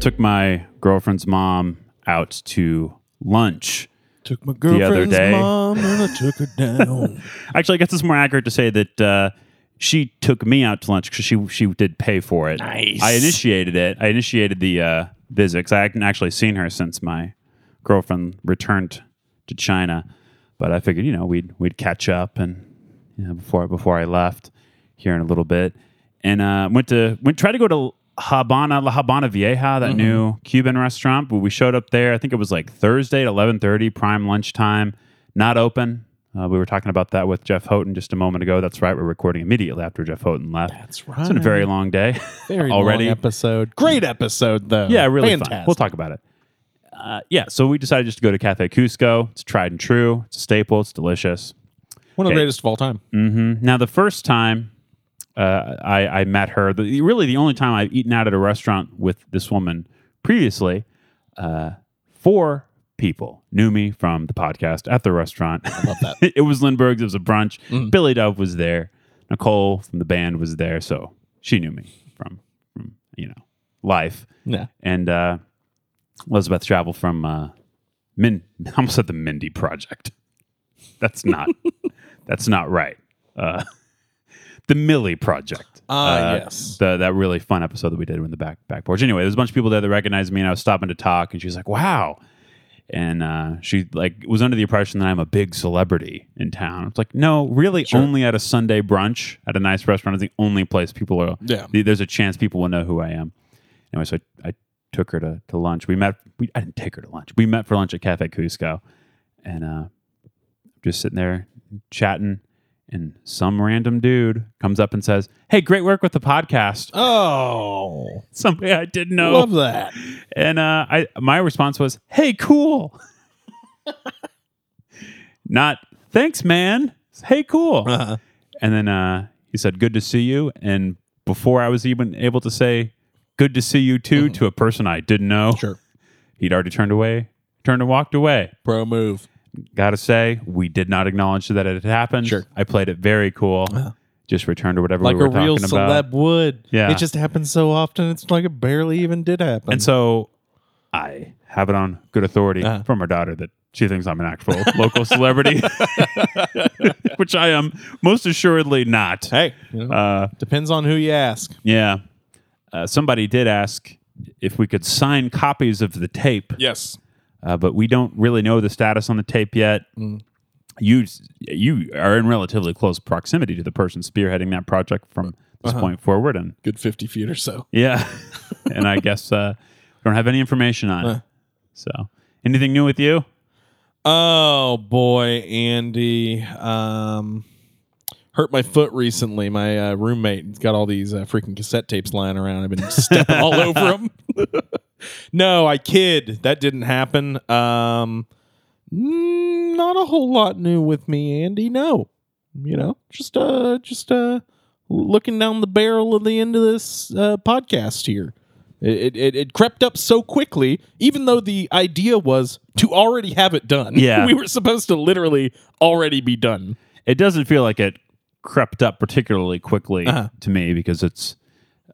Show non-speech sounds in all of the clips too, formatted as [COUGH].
Took my girlfriend's mom out to lunch. Took my other girlfriend's day. mom and I took her down. [LAUGHS] Actually, I guess it's more accurate to say that uh, she took me out to lunch because she she did pay for it. Nice. I initiated it. I initiated the uh, visit 'cause I hadn't actually seen her since my girlfriend returned to China. But I figured, you know, we'd we'd catch up and you know, before before I left here in a little bit, and uh, went to went tried to go to Habana La Habana Vieja, that new Cuban restaurant. But we showed up there. I think it was like Thursday at eleven thirty, prime lunchtime, not open. Uh, we were talking about that with Jeff Houghton just a moment ago. That's right. We're recording immediately after Jeff Houghton left. That's right. It's been a very long day [LAUGHS] Very already. long episode. Great episode though. Yeah, really Fantastic. fun. We'll talk about it. Uh, yeah, so we decided just to go to Cafe Cusco. It's tried and true. It's a staple. It's delicious. One of the greatest of all time. Now, the first time uh, I, I met her, the, really the only time I've eaten out at a restaurant with this woman previously, uh, four people knew me from the podcast at the restaurant. I love that. [LAUGHS] it was Lindberg's. It was a brunch. Billy Dove was there. Nicole from the band was there, so she knew me from from you know life. Yeah. And uh, Elizabeth Travel from uh, Min. [LAUGHS] I almost said the Mindy Project. That's not. [LAUGHS] that's not right. Uh, the Millie Project. Ah, Uh, yes. The, that really fun episode that we did in the back back porch. Anyway, there's a bunch of people there that recognized me, and I was stopping to talk, and she was like, "Wow." And uh, she like was under the impression that I'm a big celebrity in town. It's like, no, really, only at a Sunday brunch at a nice restaurant is the only place people are. Yeah. There's a chance people will know who I am. Anyway, so I, I took her to, to lunch. We met. We, I didn't take her to lunch. We met for lunch at Cafe Cusco, and uh, just sitting there chatting. And some random dude comes up and says, "Hey, great work with the podcast." [LAUGHS] Oh, Somebody I didn't know. love that. And uh, I my response was, "Hey, cool." [LAUGHS] Not thanks, man. Hey, cool. Uh-huh. And then uh, he said, "Good to see you." And before I was even able to say, "Good to see you too," to a person I didn't know, Mm-hmm. Sure. he'd already turned away, turned and walked away. Pro move. Gotta say, we did not acknowledge that it had happened. Sure. I played it very cool. Just returned to whatever Like we were a real celeb about. would. Yeah. It just happens so often. It's like it barely even did happen. And so I have it on good authority Uh-huh. from our daughter that she thinks I'm an actual local celebrity, [LAUGHS] [LAUGHS] which I am most assuredly not. hey, you know, Uh, depends on who you ask. yeah. Uh, somebody did ask if we could sign copies of the tape, Yes. Uh, but we don't really know the status on the tape yet. Mm. You you are in relatively close proximity to the person spearheading that project from this Uh-huh. point forward, and Good 50 feet or so. yeah, [LAUGHS] and I guess uh, we don't have any information on it. Uh. So, anything new with you? Oh boy, Andy. Um, hurt my foot recently. My uh, roommate has got all these uh, freaking cassette tapes lying around. I've been stepping all over [LAUGHS] them. [LAUGHS] no, I kid. That didn't happen. Um, mm, not a whole lot new with me, Andy. No, you know, just uh, just uh, looking down the barrel of the end of this uh, podcast here. It, it it crept up so quickly, even though the idea was to already have it done. [LAUGHS] Yeah. we were supposed to literally already be done. It doesn't feel like it crept up particularly quickly Uh-huh. to me because it's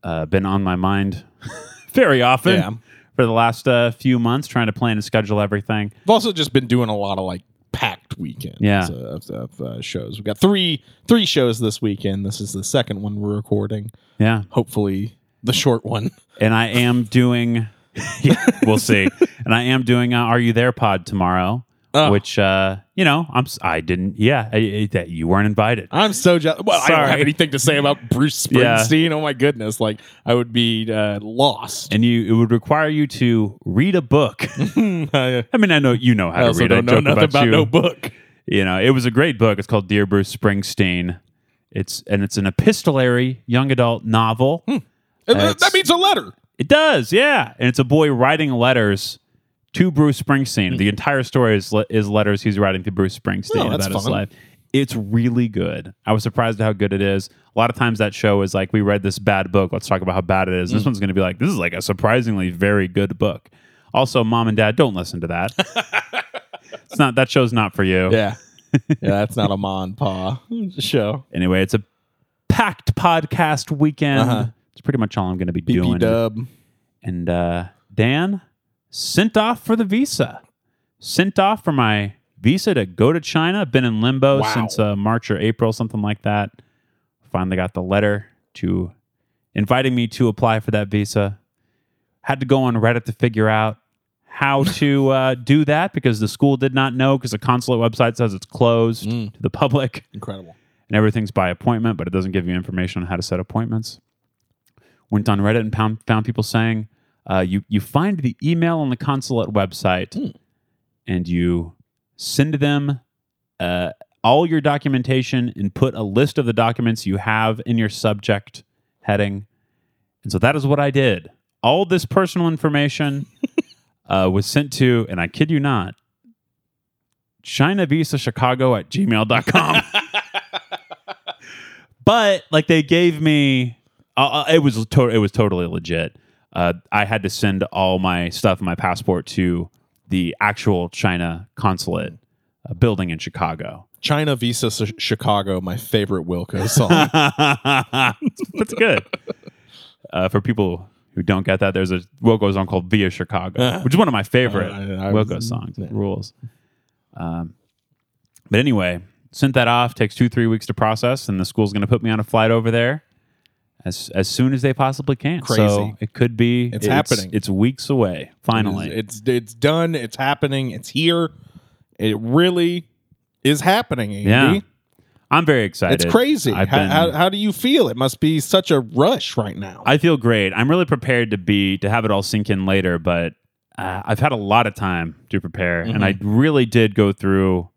uh, been on my mind [LAUGHS] very often Yeah. For the last uh, few months, trying to plan and schedule everything. I've also just been doing a lot of like packed weekends Yeah. of, of uh, shows. We've got three three shows this weekend. This is the second one we're recording. Yeah, Hopefully, the short one. and I am doing. [LAUGHS] yeah, we'll see. [LAUGHS] And I am doing uh, "Are You There" pod tomorrow, Oh. which uh, you know I'm. I didn't. Yeah, I, I- that you weren't invited. I'm so jealous. Well, I don't have anything to say about [LAUGHS] Bruce Yeah. Springsteen. Oh my goodness, like I would be uh, lost. and you it would require you to read a book. [LAUGHS] I I mean, I know you know how to also read. don't I know nothing about you. no book. you know, it was a great book. It's called Dear Bruce Springsteen. It's and it's an epistolary young adult novel. And th- that means a letter. It does, yeah. And it's a boy writing letters to Bruce Springsteen. The entire story is le- is letters he's writing to Bruce Springsteen Oh, about his life. It's really good. I was surprised at how good it is. A lot of times that show is like, we read this bad book. Let's talk about how bad it is. Mm. This one's going to be like, this is like a surprisingly very good book. Also, mom and dad, don't listen to that. [LAUGHS] it's not that show's not for you. Yeah. yeah, [LAUGHS] that's not a ma and pa show. Anyway, it's a packed podcast weekend. Uh-huh. It's pretty much all I'm going to be BP doing. dub. And uh, Dan sent off for the visa. Sent off for my visa to go to China. Been in limbo Wow. since uh, March or April, something like that. Finally got the letter to inviting me to apply for that visa. Had to go on Reddit to figure out how [LAUGHS] to uh, do that because the school did not know because the consulate website says it's closed Mm. to the public Incredible. and everything's by appointment, but it doesn't give you information on how to set appointments. Went on Reddit and found, found people saying uh, you you find the email on the consulate website and you send them uh, all your documentation and put a list of the documents you have in your subject heading. And so that is what I did. All this personal information [LAUGHS] uh, was sent to, and I kid you not, China Visa Chicago at gmail.com. [LAUGHS] but like they gave me, uh, uh, it was to- it was totally legit. Uh, I had to send all my stuff, my passport, to the actual China consulate uh, building in Chicago. China Visa Ch- Chicago, my favorite Wilco song. [LAUGHS] That's good. Uh, for people who don't get that, there's a Wilco song called "Via Chicago," which is one of my favorite Uh, I- I was- Wilco songs. yeah. Rules. Um, but anyway, sent that off. Takes two three weeks to process, and the school's going to put me on a flight over there as as soon as they possibly can. So Crazy. it could be It's happening. It's weeks away. Finally, It's it's done. It's happening. It's here. It really is happening. Andy. yeah. I'm very excited. It's crazy. How, been- how, how do you feel? It must be such a rush right now. I feel great. I'm really prepared to be to have it all sink in later, but uh, I've had a lot of time to prepare, and I really did go through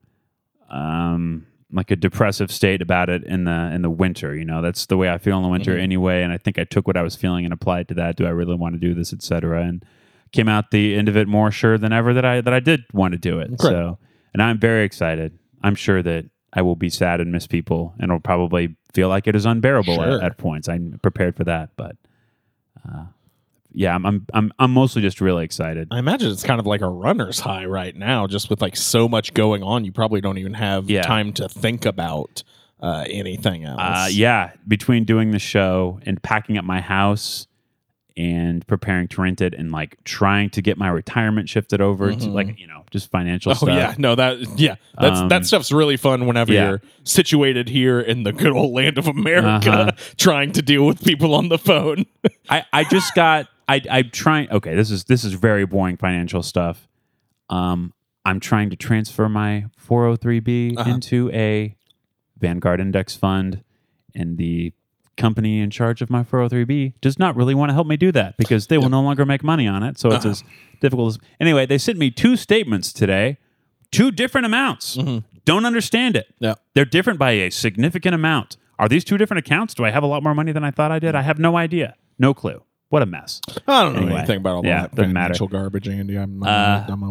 um like a depressive state about it in the in the winter. You know, that's the way I feel in the winter anyway, and I think I took what I was feeling and applied to that. Do I really want to do this, etc. And came out the end of it more sure than ever that I that I did want to do it. So, and I'm very excited. I'm sure that I will be sad and miss people, and it'll probably feel like it is unbearable Sure. at, at points. I'm prepared for that, but uh, yeah, I'm, I'm I'm I'm mostly just really excited. I imagine it's kind of like a runner's high right now, just with like so much going on. You probably don't even have Yeah. time to think about uh, anything else. Uh, yeah, between doing the show and packing up my house and preparing to rent it and like trying to get my retirement shifted over to like you know just financial Mm-hmm. Oh stuff. yeah, no that yeah that's Um, that stuff's really fun whenever yeah. you're situated here in the good old land of America, Uh-huh. [LAUGHS] trying to deal with people on the phone. [LAUGHS] I, I just got I I'm trying okay, this is this is very boring financial stuff. Um I'm trying to transfer my 403b Uh-huh. into a Vanguard index fund and the company in charge of my 403b does not really want to help me do that because they will no longer make money on it. So it's Uh-huh. as difficult as Anyway, they sent me two statements today, two different amounts. Don't understand it. Yeah. They're different by a significant amount. Are these two different accounts? Do I have a lot more money than I thought I did? I have no idea. No clue. What a mess. I don't know Anyway, anything about all yeah, that doesn't matter. garbage, Andy. I'm, I'm, Uh, a, I'm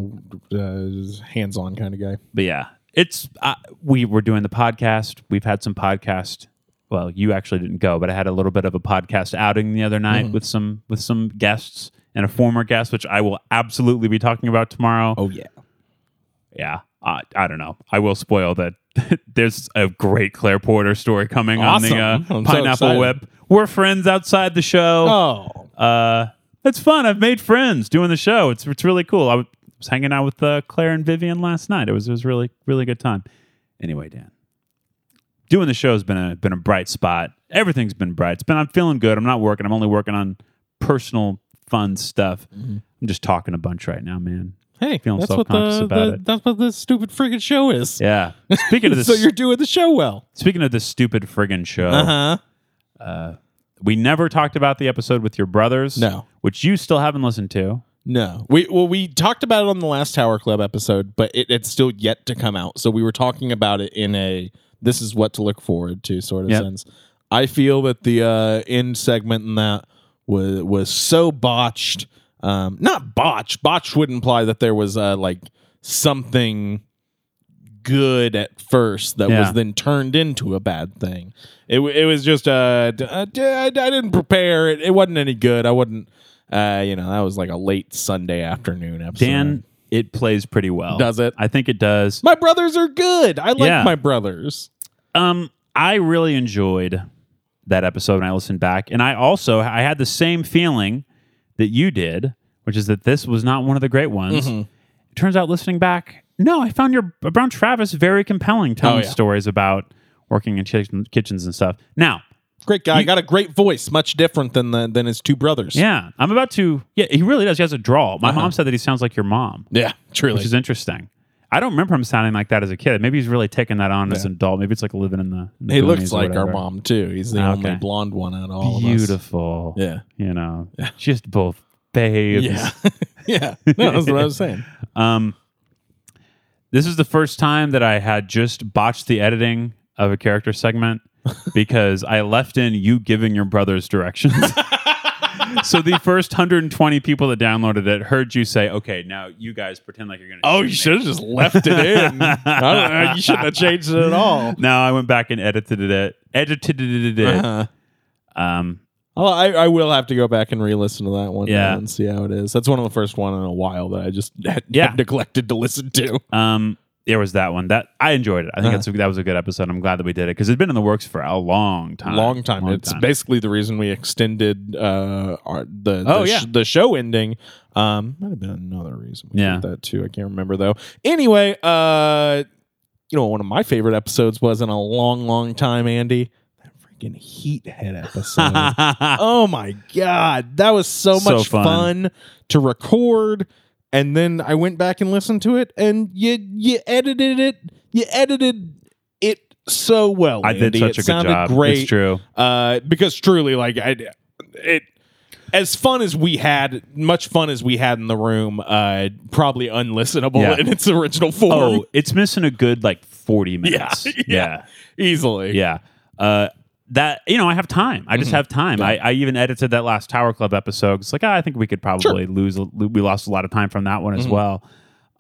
a uh, hands-on kind of guy. But yeah, it's uh, we were doing the podcast. We've had some podcast. Well, you actually didn't go, but I had a little bit of a podcast outing the other night with some with some guests and a former guest, which I will absolutely be talking about tomorrow. Oh yeah, Yeah, I I don't know. I will spoil that. [LAUGHS] There's a great Claire Porter story coming Awesome. on the uh, so Pineapple. Web. We're friends outside the show. oh uh, it's fun. I've made friends doing the show. It's it's really cool. I was hanging out with uh, Claire and Vivian last night. It was it was really really good time. Anyway, Dan, doing the show has been a been a bright spot. Everything's been bright. It's been I'm feeling good. I'm not working. I'm only working on personal fun stuff. I'm just talking a bunch right now, man. Hey, Feeling that's what the, about the it. that's what this stupid friggin' show is. Yeah. [LAUGHS] Speaking of this, so you're doing the show well. speaking of this stupid friggin' show, Uh huh. uh, we never talked about the episode with your brothers. No. which you still haven't listened to. No, we well we talked about it on the last Tower Club episode, but it, it's still yet to come out. So we were talking about it in a this is what to look forward to sort of Yep. sense. I feel that the uh, end segment in that was was so botched. Um, not botch. Botch would imply that there was uh, like something good at first that Yeah. was then turned into a bad thing. It it was just uh, uh, I I didn't prepare it. It wasn't any good. I wouldn't. Uh, you know, that was like a late Sunday afternoon episode. Dan, it plays pretty well. Does it? I think it does. my brothers are good. I like Yeah. my brothers. Um, I really enjoyed that episode when I listened back, and I also I had the same feeling that you did, which is that this was not one of the great ones. Mm-hmm. It turns out, listening back, no, I found your Brown Travis very compelling, telling Oh, yeah. stories about working in kitchen, kitchens and stuff. Now, Great guy. got a great voice, much different than the, than his two brothers. yeah, I'm about to. Yeah, he really does. He has a drawl. My Uh-huh. mom said that he sounds like your mom, yeah, truly. which is interesting. I don't remember him sounding like that as a kid. Maybe he's really taking that on as an adult. Maybe it's like living in the. in the he looks like our mom too. He's the Ah, only blonde one out of all of us. Beautiful. Yeah. You know, just both babes. Yeah, [LAUGHS] yeah. No, that's what I was [LAUGHS] saying. Um, this is the first time that I had just botched the editing of a character segment [LAUGHS] because I left in you giving your brothers directions. [LAUGHS] so the first 120 people that downloaded it heard you say, "Okay, now you guys pretend like you're gonna." Oh, you should have just left it in. [LAUGHS] I don't know. You shouldn't have changed it at all. No, I went back and edited it. Edited it. Uh-huh. Um, Well, I, I will have to go back and re-listen to that one Yeah. now and see how it is. That's one of the first one in a while that I just had, Yeah. had [LAUGHS] neglected to listen to. um, there was that one that I enjoyed it. I think Uh-huh. that's a, that was a good episode. I'm glad that we did it because it's been in the works for a long time. Long time. Long it's time. basically the reason we extended uh, our, the Oh, the, yeah. the show ending. Um, might have been another reason. We Yeah. did that too. I can't remember though. Anyway, uh, you know, one of my favorite episodes was in a long, long time. Andy, that freaking Heat Head episode. [LAUGHS] oh my god, that was so So much fun. fun. to record. And then I went back and listened to it, and you you edited it. You edited it so well. I did Andy. such It a good sounded job. Great. It's true. Uh, because truly, like I, it. As fun as we had, much fun as we had in the room, uh, probably unlistenable Yeah. in its original form. Oh, it's missing a good like 40 [LAUGHS] minutes. [LAUGHS] yeah, yeah. easily. Yeah. Uh, that you know, I have time. I Mm-hmm. just have time. I, I even edited that last Tower Club episode. It's like ah, I think we could probably lose. We lost a lot of time from that one Mm-hmm. as well.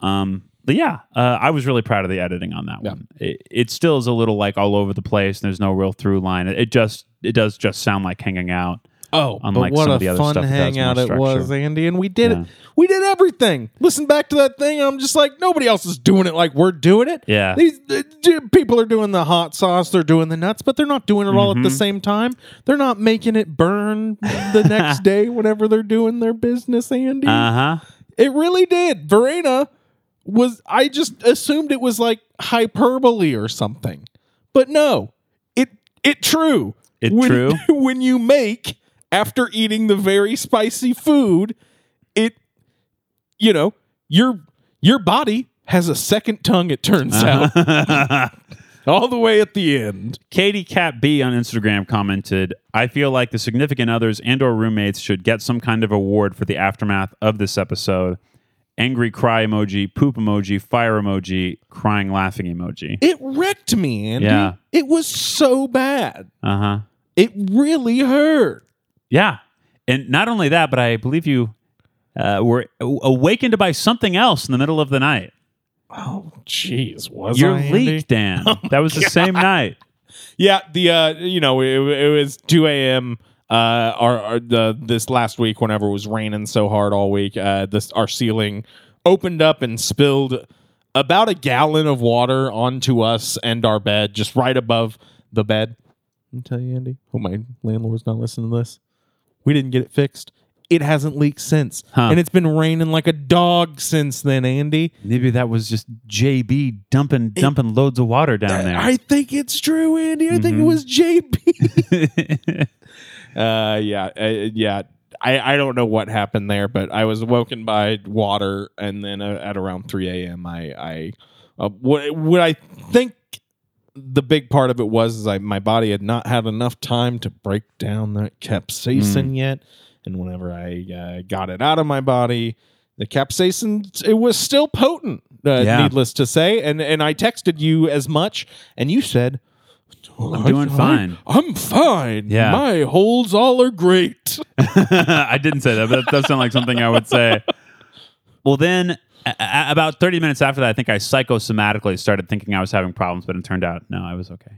Um, but yeah, uh, I was really proud of the editing on that Yeah. one. It, it still is a little like all over the place. And there's no real through line. It, it just it does just sound like hanging out. Oh, Unlike but what some a of the other fun stuff that has hangout it was. Andy, and we did Yeah. it. We did everything. Listen back to that thing. I'm just like nobody else is doing it like we're doing it. Yeah. these uh, d- people are doing the hot sauce. They're doing the nuts, but they're not doing it all Mm-hmm. at the same time. They're not making it burn the next [LAUGHS] day whenever they're doing their business. Andy, Uh huh. it really did. Verena was. I just assumed it was like hyperbole or something, but no. It it true. It when, true? [LAUGHS] when you make after eating the very spicy food, it you know your your body has a second tongue. It turns out [LAUGHS] [LAUGHS] all the way at the end. Katie Cat B on Instagram commented, "I feel like the significant others and or roommates should get some kind of award for the aftermath of this episode. Angry cry emoji, poop emoji, fire emoji, crying laughing emoji. It wrecked me, Andy. Yeah. It was so bad. Uh huh. It really hurt. Yeah, and not only that, but I believe you uh, were awakened by something else in the middle of the night. Oh, jeez, was Your I, leak, Dan. [LAUGHS] that was the same night. Yeah, the uh, you know, it, it was two a.m. Uh, our, our the this last week, whenever it was raining so hard all week, uh, this our ceiling opened up and spilled about a gallon of water onto us and our bed, just right above the bed. I'll tell you, Andy. Hope my landlord's not listening to this. We didn't get it fixed. It hasn't leaked since, Huh. and it's been raining like a dog since then, Andy. Maybe that was just JB dumping dumping loads of water down there. I think it's true, Andy. I think it Mhm. was JB. [LAUGHS] Uh, yeah, uh, yeah. I, I don't know what happened there, but I was woken by water, and then uh, at around three a.m., I I uh, what what I think the big part of it was is I my body had not had enough time to break down that capsaicin yet, and whenever I uh, got it out of my body, the capsaicin it was still potent. Uh, Yeah. Needless to say, and and I texted you as much, and you said. I'm doing fine." I'm fine. Yeah. My holes all are great. [LAUGHS] I didn't say that, but that does sound like something I would say. [LAUGHS] Well, then A- about 30 minutes after that, I think I psychosomatically started thinking I was having problems, but it turned out no, I was okay.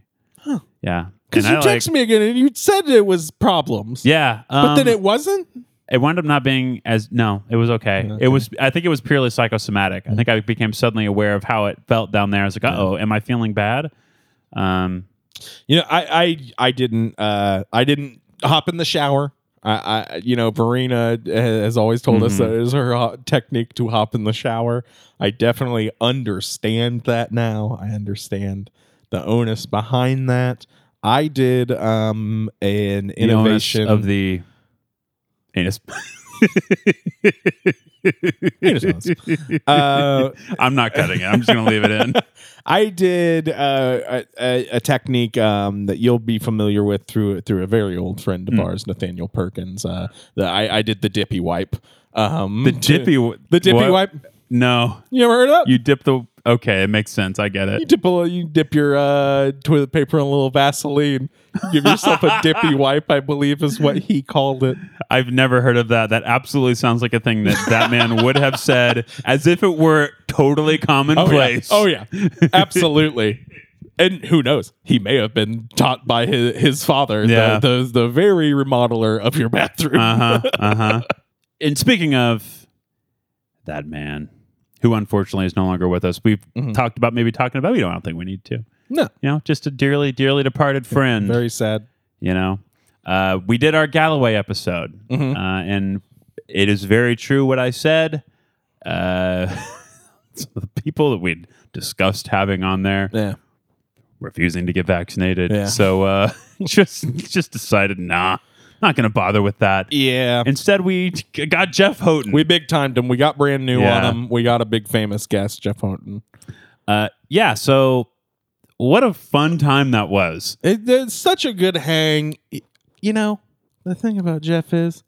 Yeah, Because you I, like- texted me again and you said it was problems. Yeah, But then um, it wasn't? it wound up not being as no it was okay. it was i think it was purely psychosomatic i think i became suddenly aware of how it felt down there i was like uh-oh am i feeling bad um You know, I I I didn't uh I didn't hop in the shower. I, I you know, Verena has always told us that is her uh, technique to hop in the shower. I definitely understand that now. I understand the onus behind that. I did um an the onus innovation of the anus. [LAUGHS] [LAUGHS] uh i'm not cutting it i'm just gonna leave it in [LAUGHS] I did uh, a, a, technique um, that you'll be familiar with through through a very old friend of ours, Nathaniel Perkins. Uh, the, I, I did the dippy wipe. Um, the dippy [LAUGHS] the dippy what? wipe. no You ever heard of that? you dip the okay it makes sense i get it. You dip a, you dip your uh, toilet paper in a little Vaseline. Give yourself a dippy wipe. I believe is what he called it. i've never heard of that that absolutely sounds like a thing that that man would have said as if it were totally commonplace Oh yeah, absolutely. And who knows? He may have been taught by his, his father, Yeah. the, the the very remodeler of your bathroom. Uh huh. [LAUGHS] Uh huh. and speaking of that man, who unfortunately is no longer with us, we've Mm-hmm. talked about maybe talking about. We don't, I don't think we need to. No, You know, just a dearly, dearly departed friend. very sad. you know, uh, we did our Galloway episode, Mm-hmm. uh, and it is very true what I said. Uh, [LAUGHS] some of the people that we'd discussed having on there Yeah. refusing to get vaccinated. Yeah. So uh, [LAUGHS] just just decided, nah, not going to bother with that. Yeah. Instead, we got Jeff Houghton. We big timed him. We got brand new Yeah. on him. We got a big famous guest, Jeff Houghton. uh, yeah. So, what a fun time that was. It, it's such a good hang. You know, the thing about Jeff is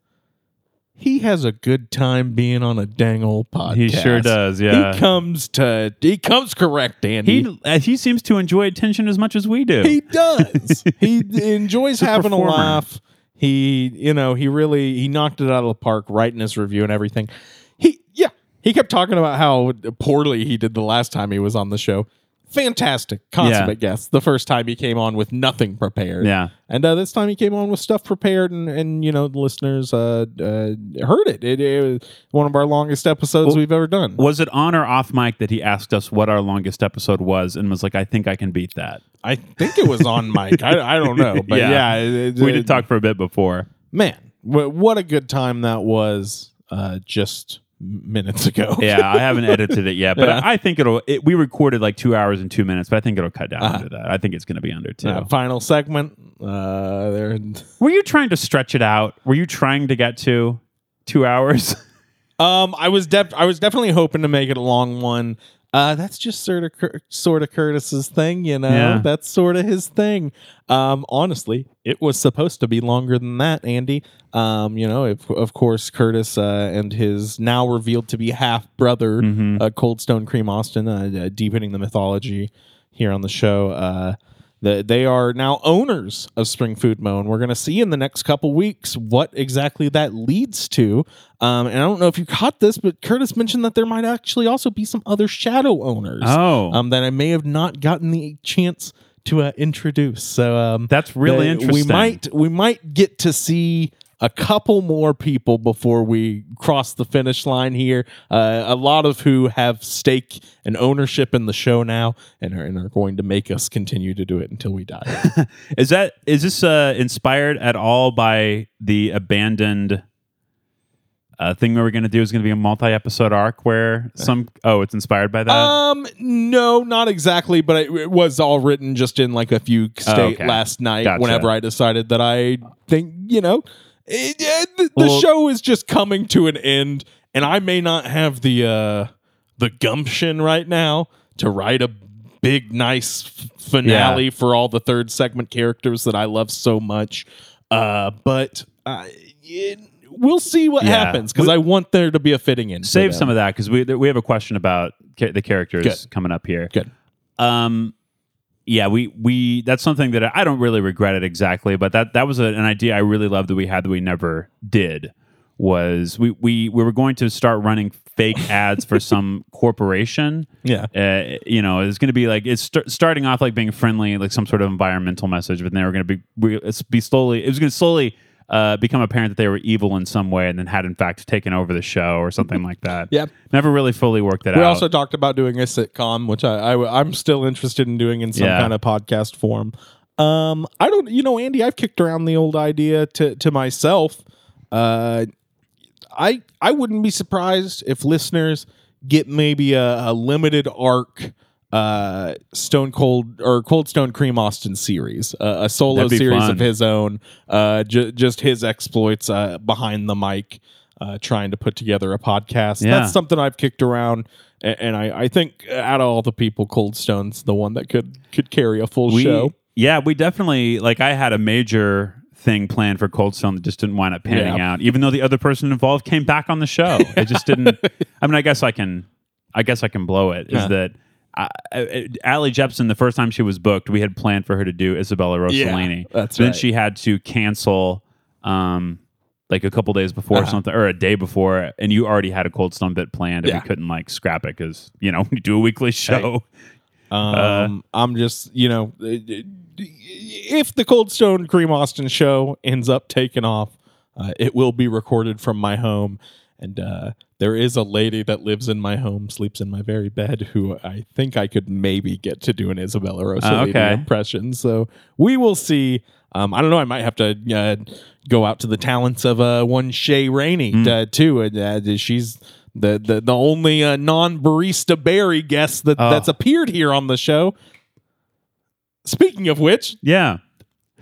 he has a good time being on a dang old podcast. He sure does. Yeah. He comes to he comes correct, Andy. He uh, he seems to enjoy attention as much as we do. He does. [LAUGHS] he enjoys a having a performer. laugh. He, you know, he really he knocked it out of the park right in his review and everything. He, yeah, he kept talking about how poorly he did the last time he was on the show. Fantastic, consummate guest. The first time he came on with nothing prepared. Yeah. and uh, this time he came on with stuff prepared, and and you know the listeners uh, uh heard it. it. It was one of our longest episodes we've ever done. was it on or off mic that he asked us what our longest episode was and was like, I think I can beat that? I think it was on mic. I, I don't know, but Yeah. yeah, it- we it- did talk for a bit before. man wh- what a good time that was uh just minutes ago [LAUGHS] Yeah, I haven't edited it yet, but Yeah. I, I think it'll. It, we recorded like two hours and two minutes, but I think it'll cut down Uh-huh. under that. I think it's going to be under two. Uh, final segment uh there Were you trying to stretch it out? Were you trying to get to two hours? um i was def- i was definitely hoping to make it a long one uh that's just sort of Cur- sort of curtis's thing you know? Yeah. that's sort of his thing. Um honestly it was supposed to be longer than that andy. Um you know if, of course curtis uh and his now revealed to be half brother uh, cold stone cream austin uh, uh, deepening the mythology here on the show uh the, they are now owners of Spring Food Mo, and we're going to see in the next couple weeks what exactly that leads to. Um, and I don't know if you caught this, but Curtis mentioned that there might actually also be some other shadow owners Oh. um, that I may have not gotten the chance to uh, introduce. So um, That's really interesting. We might we might get to see a couple more people before we cross the finish line here. Uh, a lot of who have stake and ownership in the show now, and are, and are going to make us continue to do it until we die. [LAUGHS] Is that is this uh, inspired at all by the abandoned uh, thing we were going to do? Is going to be a multi-episode arc where some? Oh, it's inspired by that. um, no, not exactly, but it, it was all written just in like a few state Oh, okay. last night. Gotcha. Whenever I decided that I think you know, it, it- the, Well- show is just coming to an end, and I may not have the uh the gumption right now to write a big nice finale for all the third segment characters that I love so much. Uh, but uh, it, we'll see what Yeah. happens because I want there to be a fitting in. Save some of that because we we have a question about ca- the characters Good. coming up here. Good. Um, yeah, we we that's something that I don't really regret it exactly, but that that was a, an idea I really loved that we had that we never did. Was we we we were going to start running fake [LAUGHS] ads for some corporation. Yeah. Uh, you know, it's going to be like it's st- starting off like being friendly, like some sort of environmental message, but then they were going to be we- it's be slowly. It was going to slowly uh, become apparent that they were evil in some way, and then had in fact taken over the show or something like that. [LAUGHS] Yep. Never really fully worked it We out. We also talked about doing a sitcom, which I, I I'm still interested in doing in some Yeah. kind of podcast form. Um, I don't, you know, Andy, I've kicked around the old idea to to myself. Uh, I I wouldn't be surprised if listeners get maybe a, a limited arc uh stone cold or cold stone cream austin series uh, a solo series fun. of his own uh ju- just his exploits uh behind the mic uh trying to put together a podcast Yeah. that's something i've kicked around a- and I, I think out of all the people cold stone's the one that could could carry a full we, show Yeah, we definitely like. I had a major thing planned for Cold Stone that just didn't wind up panning Yeah. out. Even though the other person involved came back on the show, it just didn't. [LAUGHS] I mean, I guess I can. I guess I can blow it. Is Yeah. that I, I, Allie Jepson? The first time she was booked, we had planned for her to do Isabella Rossellini. that's then right. she had to cancel. Um, like a couple days before or Uh-huh. something, or a day before, and you already had a Cold Stone bit planned, and Yeah. we couldn't like scrap it because you know [LAUGHS] we do a weekly show. Um, I'm just, you know, if the Cold Stone Cream Austin show ends up taking off, uh, it will be recorded from my home. And uh, there is a lady that lives in my home, sleeps in my very bed, who I think I could maybe get to do an Isabella Rossellini okay. impression. So we will see. Um, I don't know. I might have to uh, go out to the talents of uh, one Shay Rainey uh, too. And uh, she's the the the only uh, non barista Barry guest that, Oh. that's appeared here on the show. Speaking of which, Yeah,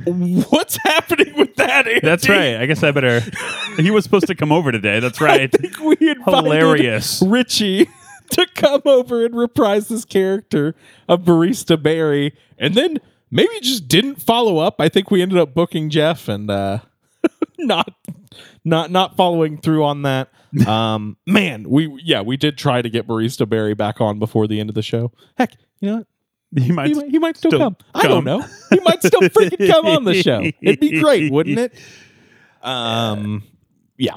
what's happening with that? Andy? That's right. I guess I better. [LAUGHS] he was supposed to come over today. That's right. I think we invited Hilarious. Richie [LAUGHS] to come over and reprise this character of Barista Barry, and then maybe just didn't follow up. I think we ended up booking Jeff and uh, [LAUGHS] not not not following through on that. Um, man, we yeah we did try to get Barista Barry back on before the end of the show. Heck, you know what? He might. He, might, he might still, still come. I don't know. He might still [LAUGHS] freaking come on the show. It'd be great, wouldn't it? Um, yeah.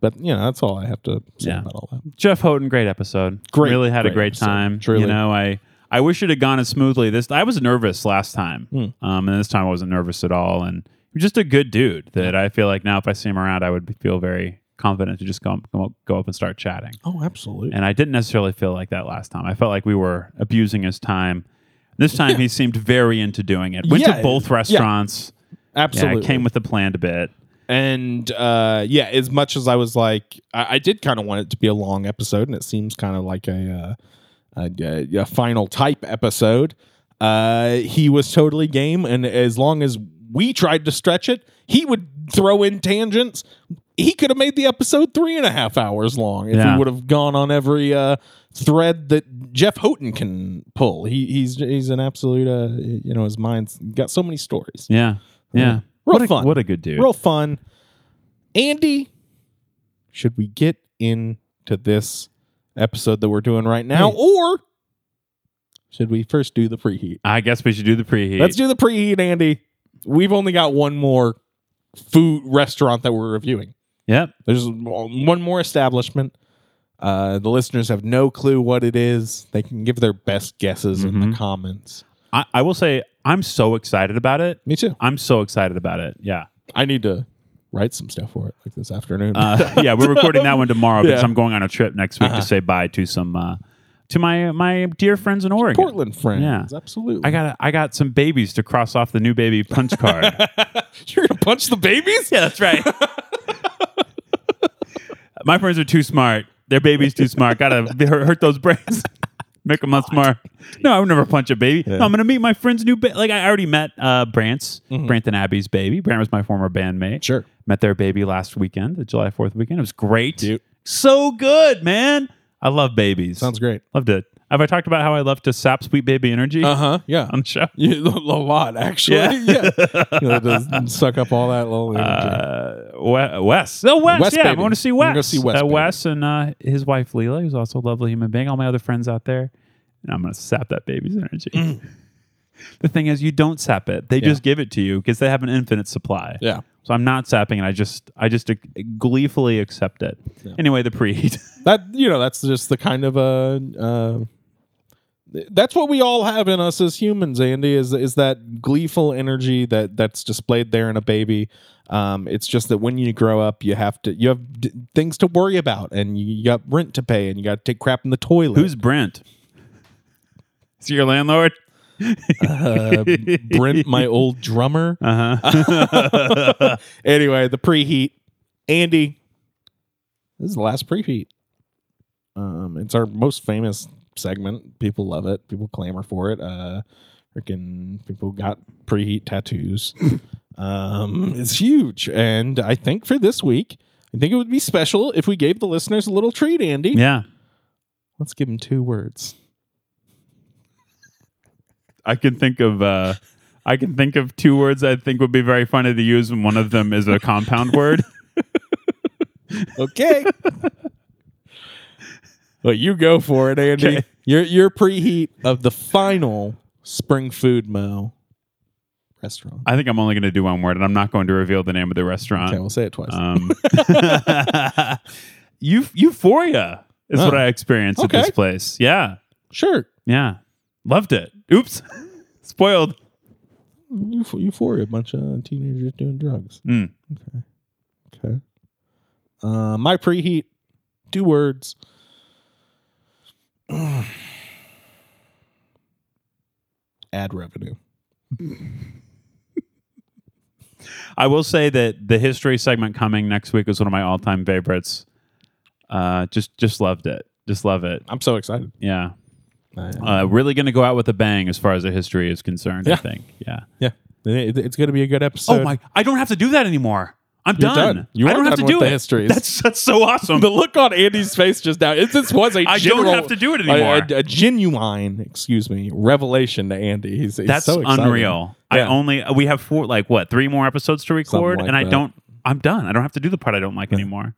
But you know, that's all I have to say Yeah. about all that. Jeff Houghton, great episode. Great, Really had a great great episode. time. Truly. You know, I I wish it had gone as smoothly. This I was nervous last time, Hmm. um, and this time I wasn't nervous at all. And he just a good dude that I feel like now if I see him around, I would feel very confident to just go go up, go up and start chatting. Oh, absolutely. And I didn't necessarily feel like that last time. I felt like we were abusing his time. This time he seemed very into doing it. Went Yeah, to both restaurants. Absolutely. Yeah, came with a plan a bit. and uh, yeah, as much as I was like, I, I did kind of want it to be a long episode, and it seems kind of like a, uh, a, a final type episode. Uh, he was totally game, and as long as we tried to stretch it, he would throw in tangents. He could have made the episode three and a half hours long if Yeah. he would have gone on every uh, thread that Jeff Houghton can pull. He, he's he's an absolute, uh, you know, his mind's got so many stories. Yeah. Yeah. Real what a, fun. What a good dude. Real fun. Andy, should we get into this episode that we're doing right now, Hey. or should we first do the preheat? I guess we should do the preheat. Let's do the preheat, Andy. We've only got one more food restaurant that we're reviewing. Yep. There's one more establishment. Uh, the listeners have no clue what it is. They can give their best guesses in Mhm. the comments. I, I will say I'm so excited about it. Me too. I'm so excited about it. Yeah. I need to write some stuff for it, like this afternoon. Uh, [LAUGHS] yeah, we're recording that one tomorrow because Yeah. I'm going on a trip next week Uh-huh. to say bye to some uh, to my my dear friends in Oregon. Portland friends. Yeah. absolutely. I got I got some babies to cross off the new baby punch card. [LAUGHS] You're gonna punch the babies? [LAUGHS] yeah, that's right. My friends are too smart. Their baby's too smart. Gotta [LAUGHS] hurt, hurt those brains. [LAUGHS] Make them smart. No, I would never punch a baby. No, I'm gonna meet my friend's new ba- like I already met uh Brant's Brant and Abby's baby. Brant was my former bandmate. Sure. Met their baby last weekend, the July 4th weekend. It was great. Cute. So good, man. I love babies. Sounds great. Loved it. Have I talked about how I love to sap sweet baby energy Uh huh. Yeah. on the show? [LAUGHS] You, a lot, actually. Yeah. [LAUGHS] Yeah. You know, just suck up all that little energy. Uh, Wes. Oh, Wes. Wes, yeah, baby. I want to see Wes. go see Wes, Uh. Wes and uh, his wife Leela, who's also a lovely human being. All my other friends out there, and I'm gonna sap that baby's energy. Mm. [LAUGHS] the thing is, you don't sap it. They just give it to you because they have an infinite supply. Yeah. So I'm not sapping, and I just I just uh, gleefully accept it. Anyway, the preheat. That you know, that's just the kind of a. Uh, that's what we all have in us as humans, Andy. Is is that gleeful energy that that's displayed there in a baby? Um, it's just that when you grow up, you have to you have d- things to worry about, and you, you got rent to pay, and you got to take crap in the toilet. Who's Brent? Is he your landlord? uh, Brent, my old drummer? Uh huh. [LAUGHS] [LAUGHS] anyway, the preheat. Andy, this is the last preheat. Um, it's our most famous segment. People love it. People clamor for it. Uh, freaking people got preheat tattoos. [LAUGHS] um, it's huge, and I think for this week, I think it would be special if we gave the listeners a little treat. Andy, yeah. let's give them two words. I can think of uh I can think of two words I think would be very funny to use, and one of them is a compound word. [LAUGHS] Okay. [LAUGHS] well, you go for it, Andy. Okay. Your your preheat of the final spring food mo restaurant. I think I'm only going to do one word, and I'm not going to reveal the name of the restaurant. Okay, we'll say it twice. Um, [LAUGHS] [LAUGHS] eu- euphoria is what Oh. I experienced Okay. at this place. Yeah, sure. yeah, loved it. Oops, [LAUGHS] spoiled. Euph- Euphoria, a bunch of teenagers doing drugs. Mm. Okay. Okay. Uh, my preheat, two words. [SIGHS] Ad revenue. [LAUGHS] I will say that the history segment coming next week is one of my all-time favorites. Uh, just just loved it. Just love it. I'm so excited. Yeah. Uh, really going to go out with a bang as far as the history is concerned. I Yeah. think. Yeah. yeah, It- it's going to be a good episode. oh my! I don't have to do that anymore. I'm You're done. done. You I don't have done to with do the it. histories. That's that's so awesome. the look on Andy's face just now. It, this was a I don't general- have to do it a- anymore. A, a genuine, excuse me, revelation to Andy. He's, he's That's so excited. unreal. I Yeah. only we have four like what three more episodes to record, like and I that. don't. I'm done. I don't have to do the part I don't like anymore.